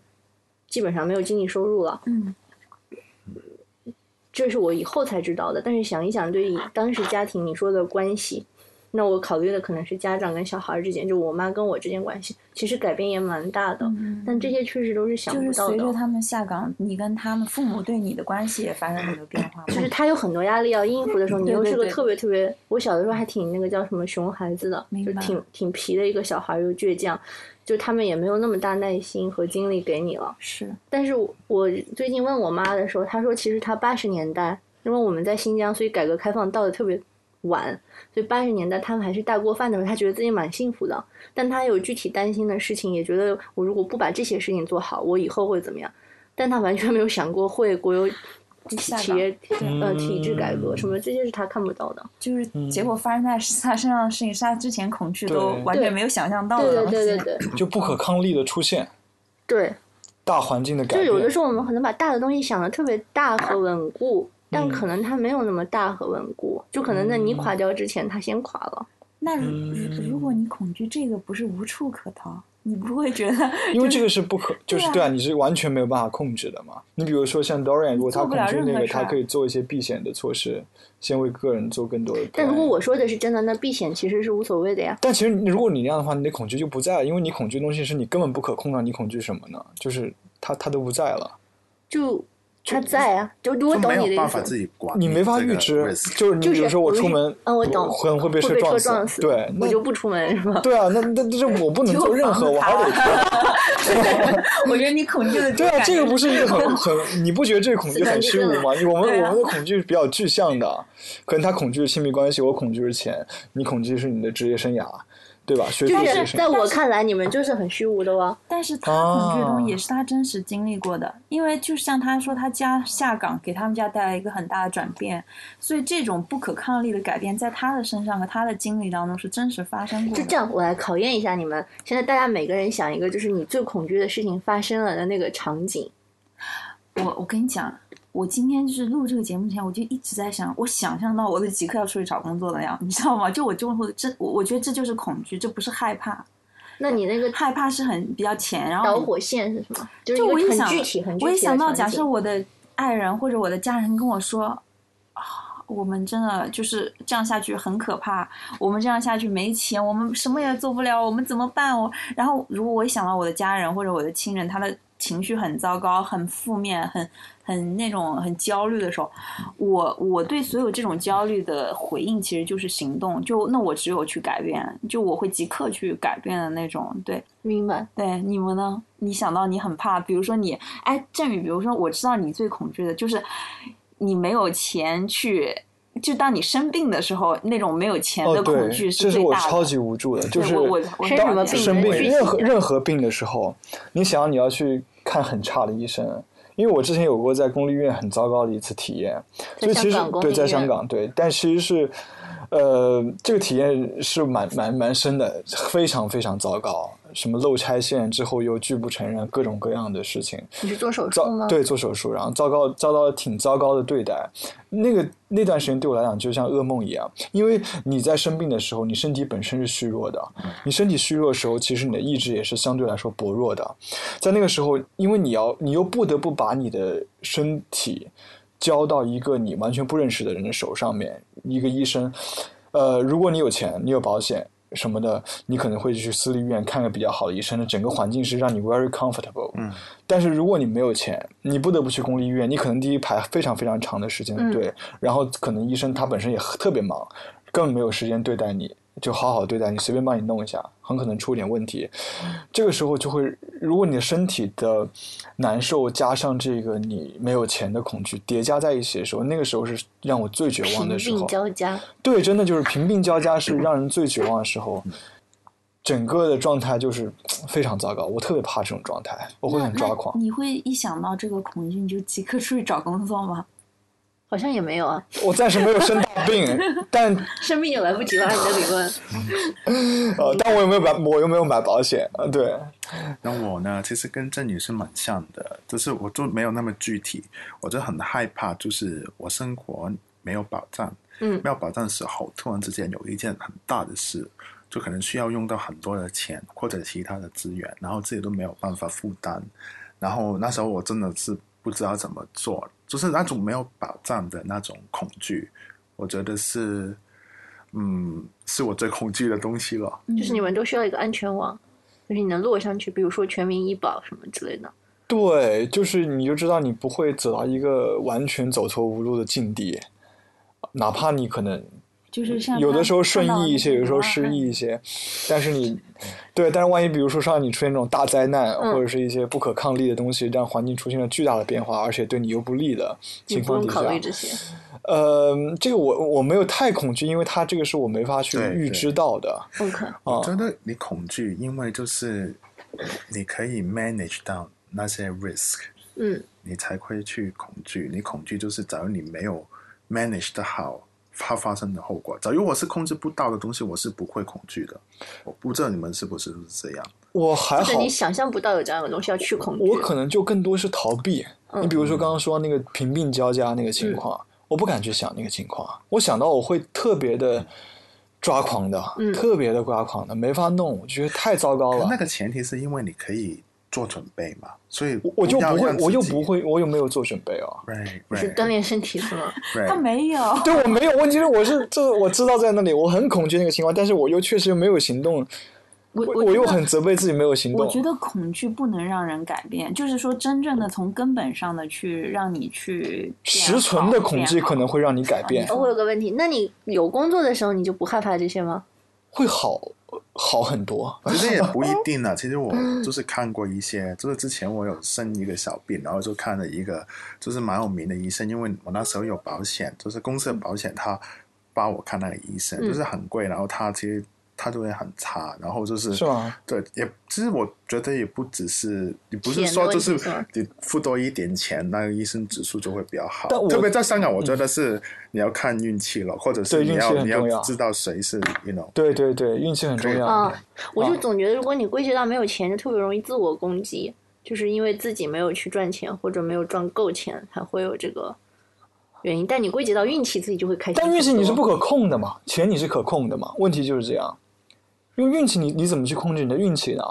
基本上没有经济收入了，嗯，这是我以后才知道的。但是想一想，对于当时家庭你说的关系，那我考虑的可能是家长跟小孩之间，就我妈跟我之间关系，其实改变也蛮大的。但这些确实都是想不到的。就是随着他们下岗，你跟他们父母对你的关系也发生很多变化。就是他有很多压力要应付的时候，你又是个特别特别，我小的时候还挺那个叫什么熊孩子的，就挺挺皮的一个小孩，又倔强，就他们也没有那么大耐心和精力给你了。是，但是我我最近问我妈的时候，她说其实她八十年代，因为我们在新疆，所以改革开放到的特别晚，所以八十年代他们还是大锅饭的时候，他觉得自己蛮幸福的。但他有具体担心的事情，也觉得我如果不把这些事情做好，我以后会怎么样？但他完全没有想过会国有企企业呃嗯体制改革什么，这些是他看不到的。就是结果发生在他身上的事情，是他之前恐惧都完全没有想象到对对的东西。对对对就不可抗力的出现，对，大环境的改变。就有的时候我们可能把大的东西想的特别大和稳固，但嗯可能它没有那么大和稳固，就可能在你垮掉之前，它先垮了。那如果你恐惧这个，不是无处可逃，你不会觉得 因为这个是不可，就是对啊对啊，你是完全没有办法控制的嘛。你比如说像 Dorian，如果他恐惧那个，他可以做一些避险的措施，先为个人做更多的。但如果我说的是真的，那避险其实是无所谓的呀。但其实如果你那样的话，你的恐惧就不在了，因为你恐惧的东西是你根本不可控的。你恐惧什么呢？就是它它都不在了，就它在啊，就我就懂你的意没有办法思。自己管，你没法预知。就是你就是比如说我出门，嗯我懂可能会被车撞撞死，对，那我就不出门是吧？对啊，那那那这我不能做任何，我还得 我觉得你恐惧的对啊，这个不是一个很很，你不觉得这个恐惧很虚无吗？我们我们的恐惧是比较具象的，可能他恐惧是亲密关系，我恐惧是钱，你恐惧是你的职业生涯，对吧？学就是在我看来，你们就是很虚无的哦。但是他恐惧的东啊西也是他真实经历过的，因为就像他说，他家下岗给他们家带来一个很大的转变，所以这种不可抗力的改变在他的身上和他的经历当中是真实发生过的。就这样，我来考验一下你们。现在大家每个人想一个，就是你最恐惧的事情发生了的那个场景。我我跟你讲，我今天就是录这个节目前，我就一直在想，我想象到我的即刻要出去找工作的样，你知道吗？就我就会这，我我觉得这就是恐惧，这不是害怕，那你那个害怕是很比较浅，然后导火线是什么？就我一想我一想到，假设我的爱人或者我的家人跟我说啊，我们真的就是这样下去很可怕，我们这样下去没钱，我们什么也做不了，我们怎么办？我然后如果我一想到我的家人或者我的亲人，他的情绪很糟糕、很负面、很很那种很焦虑的时候，我我对所有这种焦虑的回应其实就是行动，就那我只有去改变，就我会即刻去改变的那种，对。明白？对你们呢？你想到你很怕，比如说你，哎，振宇，比如说我知道你最恐惧的就是你没有钱去，就当你生病的时候，那种没有钱哦，的恐，惧这是最大的。我超级无助的，就是我我我生什么病生病任何任何病的时候，你想你要去看很差的医生。因为我之前有过在公立医院很糟糕的一次体验，所以其实香港公立对在香港对，但其实是，呃，这个体验是蛮蛮蛮深的，非常非常糟糕，什么漏拆线之后又拒不承认各种各样的事情，你是做手术糟吗？对做手术，然后糟糕遭到了挺糟糕的对待。那个那段时间对我来讲就像噩梦一样，因为你在生病的时候，你身体本身是虚弱的，你身体虚弱的时候，其实你的意志也是相对来说薄弱的。在那个时候，因为你要你又不得不把你的身体交到一个你完全不认识的人的手上面，一个医生。呃，如果你有钱，你有保险，什么的，你可能会去私立医院看个比较好的医生的，整个环境是让你 very comfortable。嗯，但是如果你没有钱，你不得不去公立医院，你可能第一排非常非常长的时间的队，然后可能医生他本身也特别忙，根本没有时间对待你，就好好对待你，随便帮你弄一下，很可能出点问题。这个时候就会，如果你的身体的难受加上这个你没有钱的恐惧叠加在一起的时候，那个时候是让我最绝望的时候。交加。对，真的就是贫病交加，是让人最绝望的时候。整个的状态就是非常糟糕，我特别怕这种状态，我会很抓狂。你会一想到这个恐惧，你就即刻出去找工作吗？好像也没有啊，我暂时没有生大病，但生病也来不及了。你的理论，呃，但我有没有买，我又没有买保险啊？对，那我呢，其实跟郑女士蛮像的，就是我就没有那么具体，我就很害怕，就是我生活没有保障，嗯没有保障的时候，突然之间有一件很大的事，就可能需要用到很多的钱或者其他的资源，然后自己都没有办法负担，然后那时候我真的是不知道怎么做，就是那种没有保障的那种恐惧，我觉得是，嗯，是我最恐惧的东西了。就是你们都需要一个安全网，就是你能落上去，比如说全民医保什么之类的。对，就是你就知道你不会走到一个完全走投无路的境地，哪怕你可能就是像有的时候顺意一些，有的时候失意一些，但是你，对，但是万一比如说像你出现这种大灾难，嗯或者是一些不可抗力的东西，让环境出现了巨大的变化，而且对你又不利的情况底下考，虑这些，呃，这个我我没有太恐惧，因为它这个是我没法去预知到的 OK，啊我。觉得你恐惧，因为就是你可以 manage 到那些 risk，嗯，你才会去恐惧。你恐惧就是，假如你没有 manage 的好，它发生的后果。假如我是控制不到的东西，我是不会恐惧的。我不知道你们是不是是这样？我还好你想象不到有这样的东西要去恐惧。我可能就更多是逃避。嗯你比如说刚刚说那个贫病交加那个情况，我不敢去想那个情况，我想到我会特别的抓狂的，嗯特别的抓狂的，没法弄，我觉得太糟糕了。那个前提是因为你可以做准备嘛，所以我我就不会我又不会，我又没有做准备哦。，right 是 right 锻炼身体是吗？right，他没有，对我没有问题是我是这我知道在那里，我很恐惧那个情况，但是我又确实又没有行动，我我又很责备自己没有行动。我觉得恐惧不能让人改变，就是说真正的从根本上的去让你去实存的恐惧可能会让你改变我有个问题，那你有工作的时候你就不害怕这些吗？会好好很多。其实也不一定啊。其实我就是看过一些，就是之前我有生一个小病，然后就看了一个就是蛮有名的医生，因为我那时候有保险，就是公司的保险，他帮我看那个医生，嗯就是很贵，然后他其实他就会很差，然后就是是吗？对，也其实我觉得也不只是，你不是说就是你付多一点钱，那个医生指数就会比较好但。我特别在香港，我觉得是你要看运气了，或者是你要你要要知道谁是，you know。对对对，运气很重要。啊，我就总觉得，如果你归结到没有钱，就特别容易自我攻击，就是因为自己没有去赚钱或者没有赚够钱，才会有这个原因。但你归结到运气，自己就会开心。但运气你是不可控的嘛，钱你是可控的嘛，问题就是这样。因为运气你你怎么去控制你的运气呢？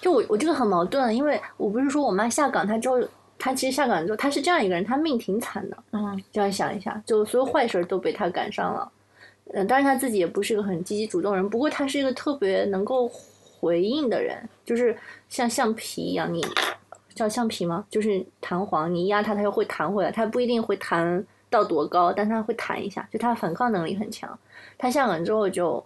就我我这个很矛盾，因为我不是说我妈下岗，她之后，她其实下岗之后，她是这样一个人，她命挺惨的。嗯，这样想一下，就所有坏事儿都被她赶上了。嗯，当然她自己也不是一个很积极主动人，不过她是一个特别能够回应的人，就是像橡皮一样，你叫橡皮吗？就是弹簧，你压它，它就会弹回来，它不一定会弹到多高，但它会弹一下，就它反抗能力很强。她下岗之后就。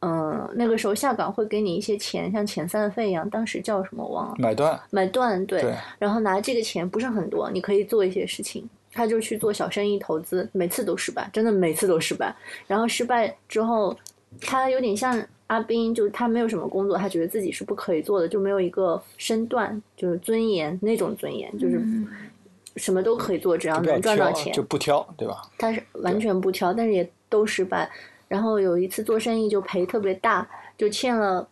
嗯，那个时候下岗会给你一些钱，像遣散费一样，当时叫什么忘了，买断，买断，对，对，然后拿这个钱不是很多，你可以做一些事情。他就去做小生意投资，每次都失败，真的每次都失败。然后失败之后，他有点像阿斌，就是他没有什么工作，他觉得自己是不可以做的，就没有一个身段，就是尊严那种尊严，就是什么都可以做，只要能赚到，钱就。不挑，对吧？他是完全不挑，但是也都失败。然后有一次做生意就赔特别大，就欠了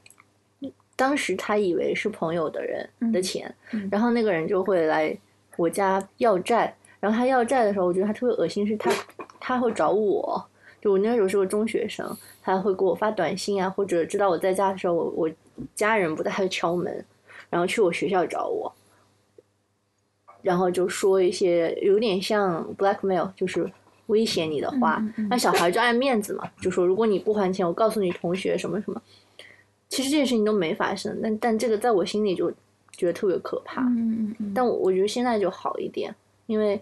当时他以为是朋友的人的钱，嗯然后那个人就会来我家要债，然后他要债的时候，我觉得他特别恶心，是他他会找我，就我那时候是个中学生，他会给我发短信啊，或者知道我在家的时候，我我家人不在，他就敲门，然后去我学校找我。然后就说一些有点像 blackmail，就是威胁你的话，那小孩就爱面子嘛，就说如果你不还钱，我告诉你同学什么什么。其实这些事情都没发生，但但这个在我心里就觉得特别可怕。嗯嗯嗯，但我我觉得现在就好一点，因为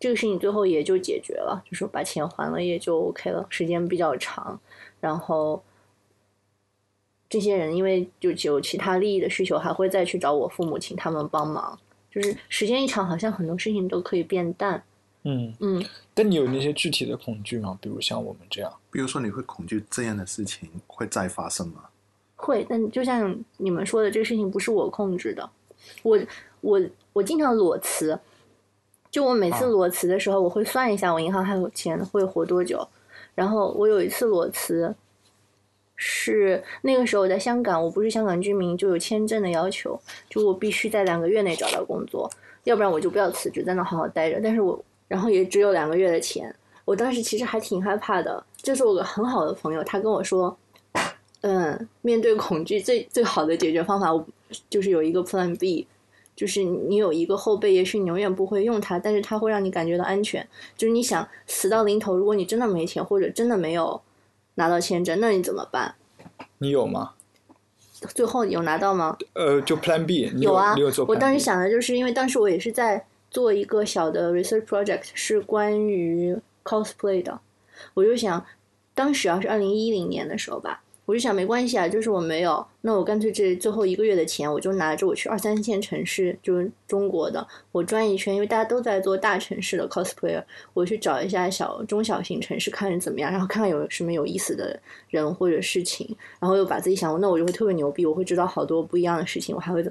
这个事情最后也就解决了，就是把钱还了也就 OK 了，时间比较长，然后这些人因为就有其他利益的需求，还会再去找我父母请他们帮忙，就是时间一长，好像很多事情都可以变淡。嗯，嗯，但你有那些具体的恐惧吗？比如像我们这样，比如说，你会恐惧这样的事情会再发生吗？会，但就像你们说的，这个事情不是我控制的。我我我经常裸辞，就我每次啊裸辞的时候，我会算一下我银行还有钱会活多久。然后我有一次裸辞，是那个时候我在香港，我不是香港居民，就有签证的要求，就我必须在两个月内找到工作，要不然我就不要辞职，在那好好待着。但是我然后也只有两个月的钱，我当时其实还挺害怕的。就是我个很好的朋友，他跟我说，嗯，面对恐惧最最好的解决方法，就是有一个 Plan B，就是你有一个后备，也许你永远不会用它，但是它会让你感觉到安全。就是你想死到临头，如果你真的没钱，或者真的没有拿到签证，那你怎么办？你有吗？最后有拿到吗？呃，就 Plan B，你有啊？我当时想的就是，因为当时我也是在做一个小的 research project，是关于 cosplay 的。我就想，当时啊是二零一零年的时候吧，我就想没关系啊，就是我没有，那我干脆这最后一个月的钱，我就拿着我去二三线城市，就是中国的，我转一圈，因为大家都在做大城市的 cosplay，我去找一下小中小型城市看是怎么样，然后看看有什么有意思的人或者事情，然后又把自己想，那我就会特别牛逼，我会知道好多不一样的事情，我还会，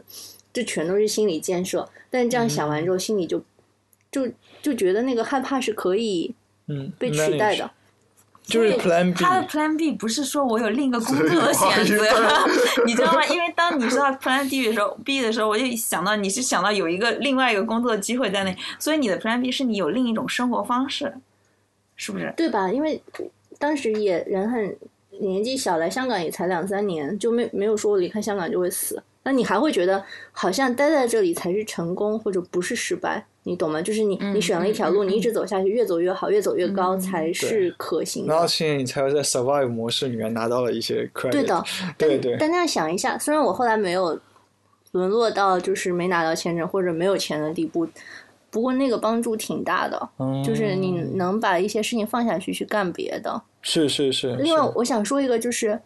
这全都是心理建设。但这样想完之后，心里就就就觉得那个害怕是可以嗯被取代的。就是 Plan 他的 Plan B 不是说我有另一个工作的选择，你知道吗？因为当你知道 Plan B 的时候，B 的时候，我就想到你是想到有一个另外一个工作机会在那，所以你的 Plan B 是你有另一种生活方式，是不是？对吧？因为当时也人很年纪小，来香港也才两三年，就没没有说我离开香港就会死。那你还会觉得好像待在这里才是成功，或者不是失败，你懂吗？就是你你选了一条路，你一直走下去，越走越好，越走越高才是可行的。然后现在你才会在 Survive 模式里面拿到了一些 credit。对的，对对但那样想一下，虽然我后来没有沦落到就是没拿到签证或者没有钱的地步，不过那个帮助挺大的，嗯就是你能把一些事情放下去去干别的。是是是。另外，我想说一个，就是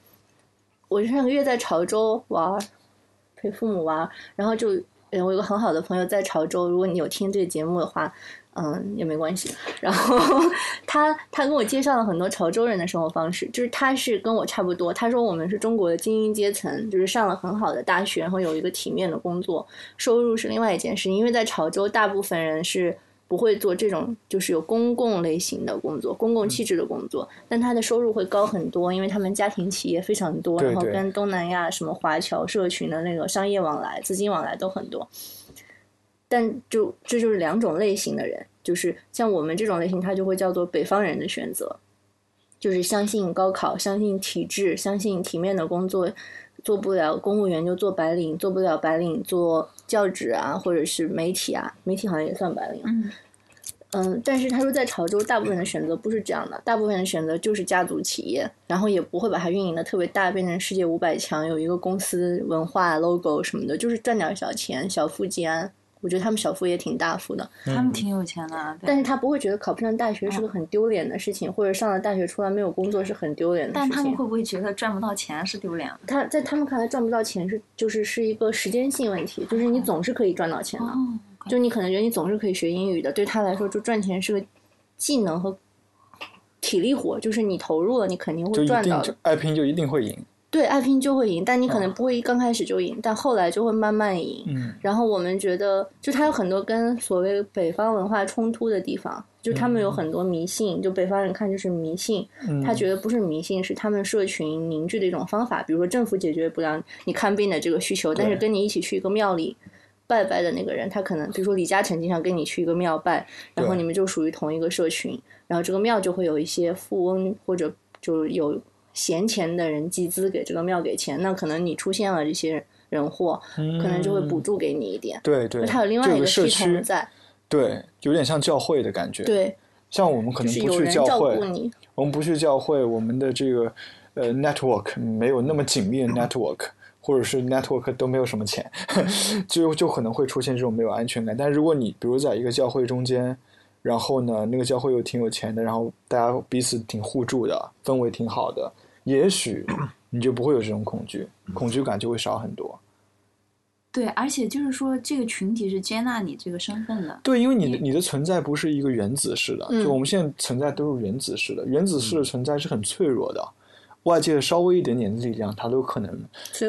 我上个月在潮州玩儿，陪父母玩，然后就我有个很好的朋友在潮州，如果你有听这个节目的话，嗯也没关系。然后 他他跟我介绍了很多潮州人的生活方式，就是他是跟我差不多，他说我们是中国的精英阶层，就是上了很好的大学，然后有一个体面的工作，收入是另外一件事，因为在潮州大部分人是。不会做这种就是有公共类型的工作、公共气质的工作，但他的收入会高很多，因为他们家庭企业非常多，然后跟东南亚什么华侨社群的那个商业往来、资金往来都很多。但就这就是两种类型的人，就是像我们这种类型，他就会叫做北方人的选择，就是相信高考、相信体制、相信体面的工作，做不了公务员就做白领，做不了白领做教职啊，或者是媒体啊，媒体好像也算白领嗯，但是他说在潮州，大部分的选择不是这样的，大部分的选择就是家族企业，然后也不会把它运营的特别大，变成世界五百强，有一个公司文化 logo 什么的，就是赚点小钱，小富即安。我觉得他们小富也挺大富的，他们挺有钱的，对但是他不会觉得考不上大学是个很丢脸的事情，或者上了大学出来没有工作是很丢脸的事情。但他们会不会觉得赚不到钱是丢脸的？他在他们看来赚不到钱是就是是一个时间性问题，就是你总是可以赚到钱的。哦，就你可能觉得你总是可以学英语的，对他来说，就赚钱是个技能和体力活，就是你投入了，你肯定会赚到爱拼就一定会赢。对，爱拼就会赢，但你可能哦不会刚开始就赢，但后来就会慢慢赢。嗯然后我们觉得，就它有很多跟所谓北方文化冲突的地方，就他们有很多迷信，就北方人看就是迷信，嗯，他觉得不是迷信，是他们社群凝聚的一种方法。比如说政府解决不了你看病的这个需求，但是跟你一起去一个庙里拜拜的那个人，他可能比如说李嘉诚经常跟你去一个庙拜，然后你们就属于同一个社群，然后这个庙就会有一些富翁或者就有闲钱的人集资给这个庙给钱，那可能你出现了这些人祸，可能就会补助给你一点。对对，他有另外一个系社区统，在，对，有点像教会的感觉。，对，像我们可能不去教会，我们不去教会，我们的这个呃 network 没有那么紧密的 network，或者是 network 都没有什么钱，就就可能会出现这种没有安全感。但如果你比如在一个教会中间，然后呢，那个教会又挺有钱的，然后大家彼此挺互助的，氛围挺好的，也许你就不会有这种恐惧，恐惧感就会少很多。对，而且就是说，这个群体是接纳你这个身份的。对，因为你的你的存在不是一个原子式的，嗯就我们现在存在都是原子式的，原子式的存在是很脆弱的，外界稍微一点点的力量，它都可能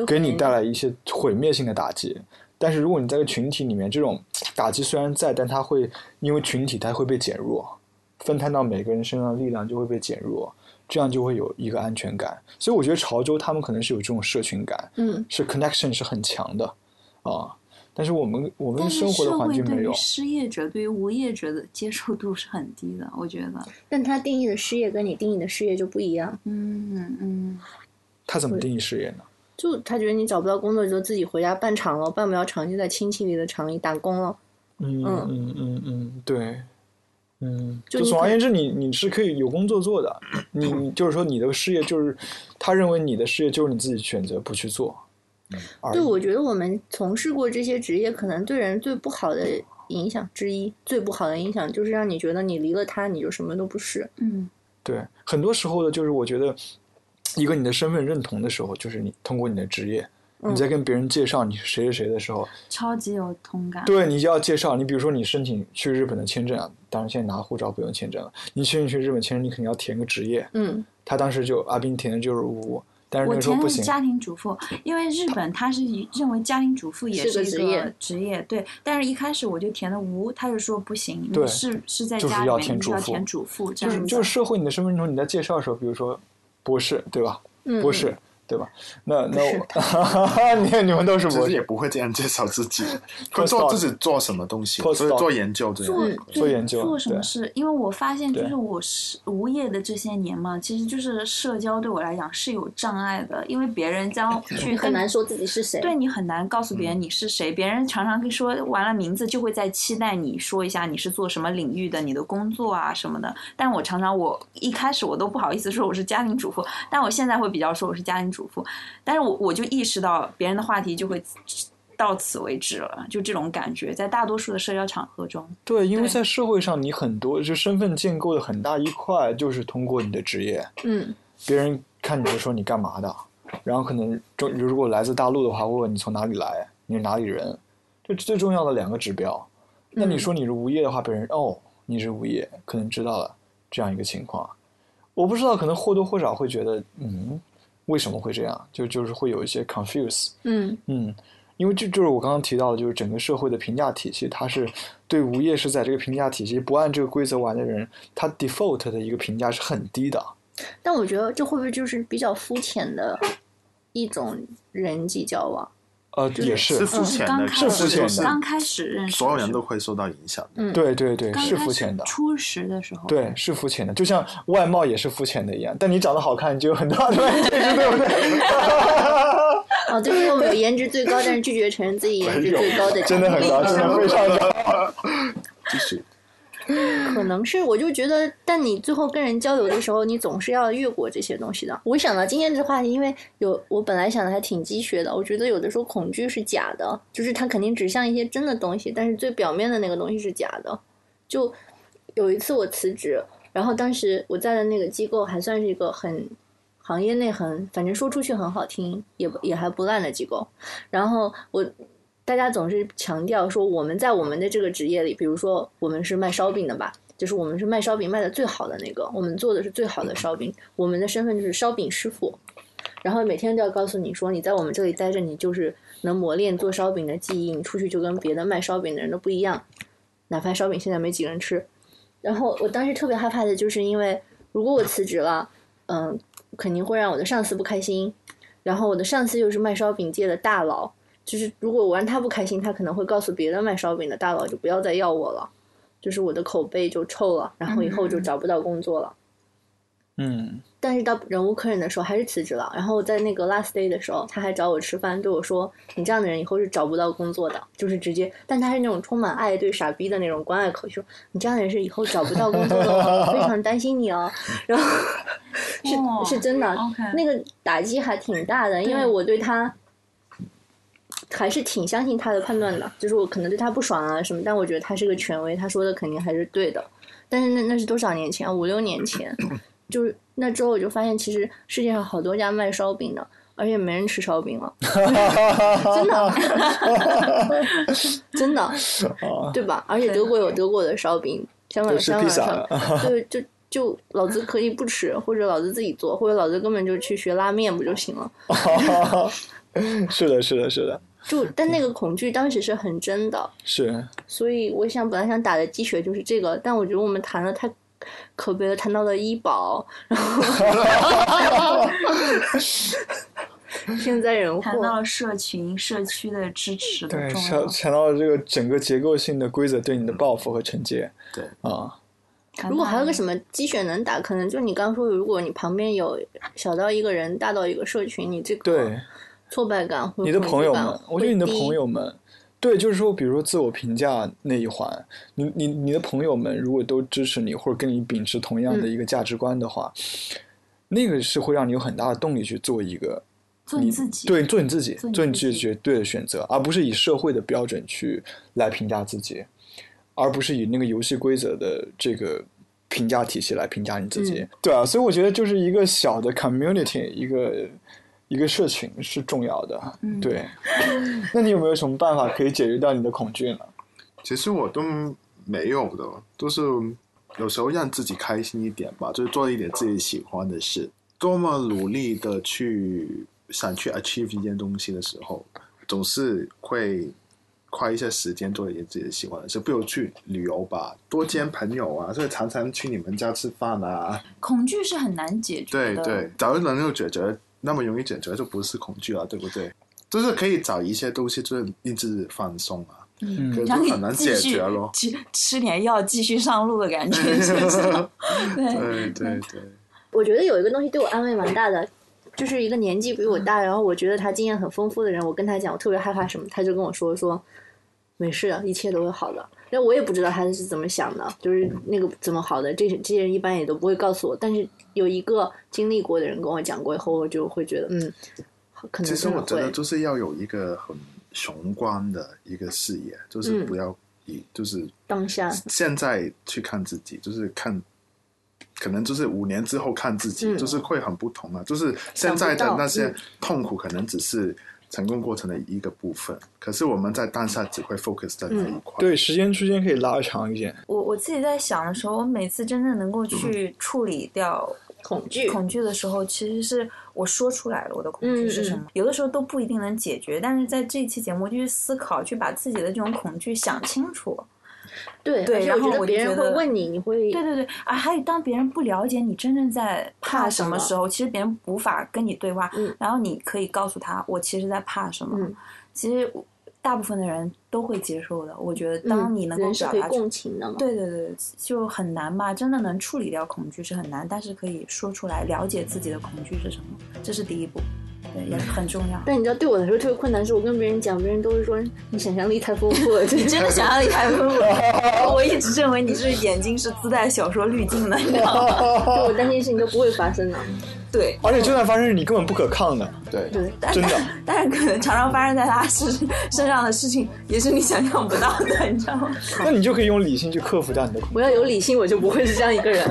给你带来一些毁灭性的打击。但是如果你在一个群体里面，这种打击虽然在，但它会因为群体它会被减弱，分摊到每个人身上的力量就会被减弱，这样就会有一个安全感。所以我觉得潮州他们可能是有这种社群感，嗯，是 connection 是很强的啊。但是我们我们生活的环境没有。失业者、对于无业者的接受度是很低的，我觉得。但他定义的失业跟你定义的失业就不一样。嗯嗯，他怎么定义失业呢？就他觉得你找不到工作，就自己回家办厂了，办不了厂就在亲戚里的厂里打工了。嗯嗯嗯嗯嗯，对，嗯，就总而言之，你你是可以有工作做的，你你就是说你的事业就是，他认为你的事业就是你自己选择不去做，而对，我觉得我们从事过这些职业，可能对人最不好的影响之一，最不好的影响就是让你觉得你离了他，你就什么都不是。嗯，对，很多时候的就是我觉得，一个你的身份认同的时候，就是你通过你的职业，嗯。你在跟别人介绍你是谁谁谁的时候，超级有同感。对，你就要介绍，你比如说你申请去日本的签证啊，当然现在拿护照不用签证了，你申请去日本签证，你肯定要填个职业，嗯，他当时就阿斌填的就是无，但是我那个时候不行，填的是家庭主妇，因为日本他是以认为家庭主妇也是个一职业职业，对。但是一开始我就填的无，他就说不行，是是在家里面，你就要填主妇就是样。就是社会你的身份认同，你在介绍的时候，比如说博士，对吧？嗯博士，对吧？那那是我，你 你们都是其实也，不会这样介绍自己，会做自己做什么东西所以做研究这样。做做研究做什么事？因为我发现，就是我是无业的这些年嘛，其实就是社交对我来讲是有障碍的，因为别人将去很难说自己是谁。对你很难告诉别嗯人你是谁，别人常常跟说完了名字就会在期待你说一下你是做什么领域的，你的工作啊什么的。但我常常我一开始我都不好意思说我是家庭主妇，但我现在会比较说我是家庭主妇，但是我我就意识到别人的话题就会到此为止了，就这种感觉，在大多数的社交场合中，对，因为在社会上，你很多就身份建构的很大一块就是通过你的职业，嗯，别人看你就说你干嘛的，然后可能中如果来自大陆的话，问问你从哪里来，你是哪里人，这最重要的两个指标。那你说你是无业的话，别人哦你是无业，可能知道了这样一个情况。我不知道，可能或多或少会觉得，嗯，为什么会这样？就就是会有一些 confuse，嗯，嗯，因为这就是我刚刚提到的，就是整个社会的评价体系，它是对无业是在这个评价体系不按这个规则玩的人，他 default 的一个评价是很低的。但我觉得这会不会就是比较肤浅的一种人际交往？呃，也是是，肤浅的，是肤浅的刚开始认识，所有人都会受到影响。嗯，对对对，是肤浅的。初识的时候，对，是肤浅的，就像外貌也是肤浅的一样。但你长得好看，就有很大的对对不对？哦，就是我们有颜值最高，但是拒绝承认自己颜值最高的真的很高，真的非常高。继续，可能是，我就觉得，但你最后跟人交流的时候，你总是要越过这些东西的。我想到今天这话题，因为有我本来想的还挺鸡血的，我觉得有的时候恐惧是假的，就是它肯定指向一些真的东西，但是最表面的那个东西是假的。就有一次我辞职，然后当时我在的那个机构还算是一个很行业内很，反正说出去很好听，也也还不烂的机构。然后我大家总是强调说，我们在我们的这个职业里，比如说我们是卖烧饼的吧，就是我们是卖烧饼卖的最好的那个，我们做的是最好的烧饼，我们的身份就是烧饼师傅。然后每天都要告诉你说，你在我们这里待着，你就是能磨练做烧饼的技艺，你出去就跟别的卖烧饼的人都不一样。哪怕烧饼现在没几个人吃。然后我当时特别害怕的就是，因为如果我辞职了，嗯，肯定会让我的上司不开心。然后我的上司又是卖烧饼界的大佬，就是如果我让他不开心，他可能会告诉别的卖烧饼的大佬，就不要再要我了，就是我的口碑就臭了，然后以后就找不到工作了。嗯但是到忍无可忍的时候还是辞职了。然后在那个 last day 的时候，他还找我吃饭，对我说：“你这样的人以后是找不到工作的。”就是直接，但他是那种充满爱对傻逼的那种关爱口气，说：“你这样的人是以后找不到工作的，我非常担心你哦。”然后 是、哦是真的那个打击还挺大的，因为我对他。还是挺相信他的判断的，就是我可能对他不爽啊什么，但我觉得他是个权威，他说的肯定还是对的。但是那那是多少年前啊？五六年前，就是那之后我就发现，其实世界上好多家卖烧饼的，而且没人吃烧饼了，真的，真的，啊，对吧？而且德国有德国的烧饼，香港有香港的对，就就老子可以不吃，或者老子自己做，或者老子根本就去学拉面不就行了？是的，是的，是的，就但那个恐惧当时是很真的，是所以我想本来想打的鸡血就是这个，但我觉得我们谈的太可悲了，谈到了医保，然后 现在人祸，谈到了社群、社区的支持的对，重要想，想到了这个整个结构性的规则对你的报复和惩戒对，啊，如果还有个什么，么鸡血能打，可能就你刚说，如果你旁边有小到一个人，大到一个社群，你这个对。挫败感你的朋友们，我觉得你的朋友们，对，就是说，比如说自我评价那一环，你你你的朋友们如果都支持你，或者跟你秉持同样的一个价值观的话，那个是会让你有很大的动力去做一个做你自己，对，做你自己，做你自己自己绝对的选择，而不是以社会的标准去来评价自己，而不是以那个游戏规则的这个评价体系来评价你自己。嗯对啊，所以我觉得就是一个小的 community，一个一个社群是重要的。嗯对，那你有没有什么办法可以解决掉你的恐惧呢？其实我都没有的，都是有时候让自己开心一点吧，就是做一点自己喜欢的事。多么努力的去想去 achieve 一件东西的时候，总是会花一些时间做一件自己喜欢的事，不如去旅游吧，多见朋友啊，所以常常去你们家吃饭啊。恐惧是很难解决的。对对，假如能够解决，那么容易解决就不是恐惧了，对不对？就是可以找一些东西，就是一直放松啊，嗯，可是让你很难解决咯。吃吃点药，继续上路的感觉，是不是？对，对对对。我觉得有一个东西对我安慰蛮大的，就是一个年纪比我大，然后我觉得他经验很丰富的人，我跟他讲我特别害怕什么，他就跟我说说没事的，一切都会好的。那我也不知道他是怎么想的，就是那个怎么好的，这些这些人一般也都不会告诉我。但是有一个经历过的人跟我讲过以后，我就会觉得嗯，可能其实我觉得。就是要有一个很宏观的一个视野，就是嗯不要以就是当下现在去看自己，就是看。可能就是五年之后看自己，嗯就是会很不同啊。就是现在的那些痛苦，可能只是成功过程的一个部分。可是我们在当下只会 focus 在那一块。对，时间区间可以拉长一点。我我自己在想的时候，我每次真正能够去处理掉恐惧，恐惧的时候，其实是我说出来了我的恐惧是什么。有的时候都不一定能解决，但是在这一期节目，就去思考，去把自己的这种恐惧想清楚。对对然后别人会问你，你会对对对，啊，还有当别人不了解你真正在怕什么时候，其实别人无法跟你对话，嗯然后你可以告诉他，我其实在怕什么。嗯其实大部分的人都会接受的。我觉得，当你能够表达出共情的嘛。对对对，就很难吧？真的能处理掉恐惧是很难，但是可以说出来，了解自己的恐惧是什么，这是第一步，对，也很重要。但你知道，对我来说特别困难，是我跟别人讲，别人都会说你想象力太丰富了。你真的想象力太丰富了，我一直认为你是眼睛是自带小说滤镜的，你知道吗？就我担心事情都不会发生的。对，而且就算发生，你根本不可抗的。对对，真的。但是可能常常发生在他身身上的事情，也是你想象不到的，你知道吗？那你就可以用理性去克服掉你的恐惧。我要有理性，我就不会是这样一个人。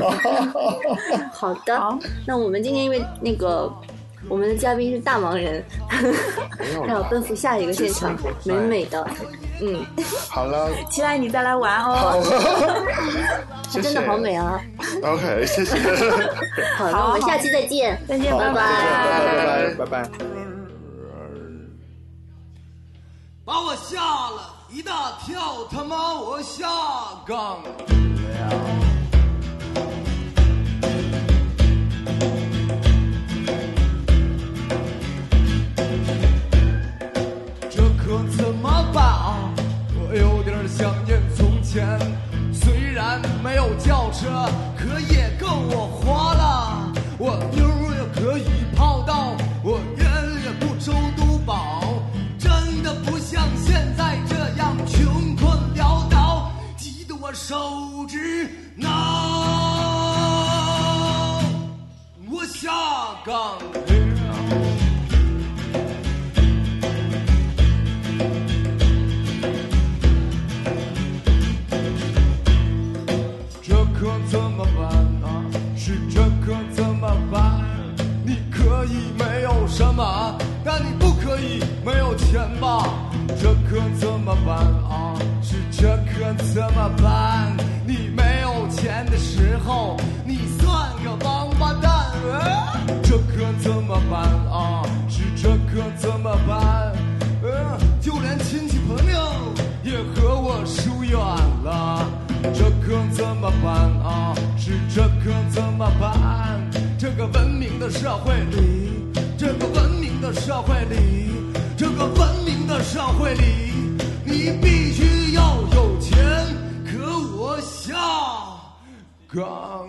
好的，好那我们今天因为那个我们的嘉宾是大忙人。让我奔赴下一个现场，美美的，嗯，好了期待你再来玩哦。她 真的好美啊！，OK，谢谢。好，那我们下期再见，再见，好拜拜拜拜。拜拜。把我吓了一大跳，他妈我下岗了。钱虽然没有轿车可也够我花了。我妞儿也可以泡到我烟也不抽都饱真的不像现在这样穷困潦倒急得我手直挠。我下岗可怎么办啊？是这可怎么办？你没有钱的时候，你算个王八蛋！啊这可怎么办啊？是这可怎么办？呃，就连亲戚朋友也和我疏远了，这可怎么办啊？是这可怎么办？这个文明的社会里，这个文明的社会里，这个文社会里，你必须要有钱，可我下岗。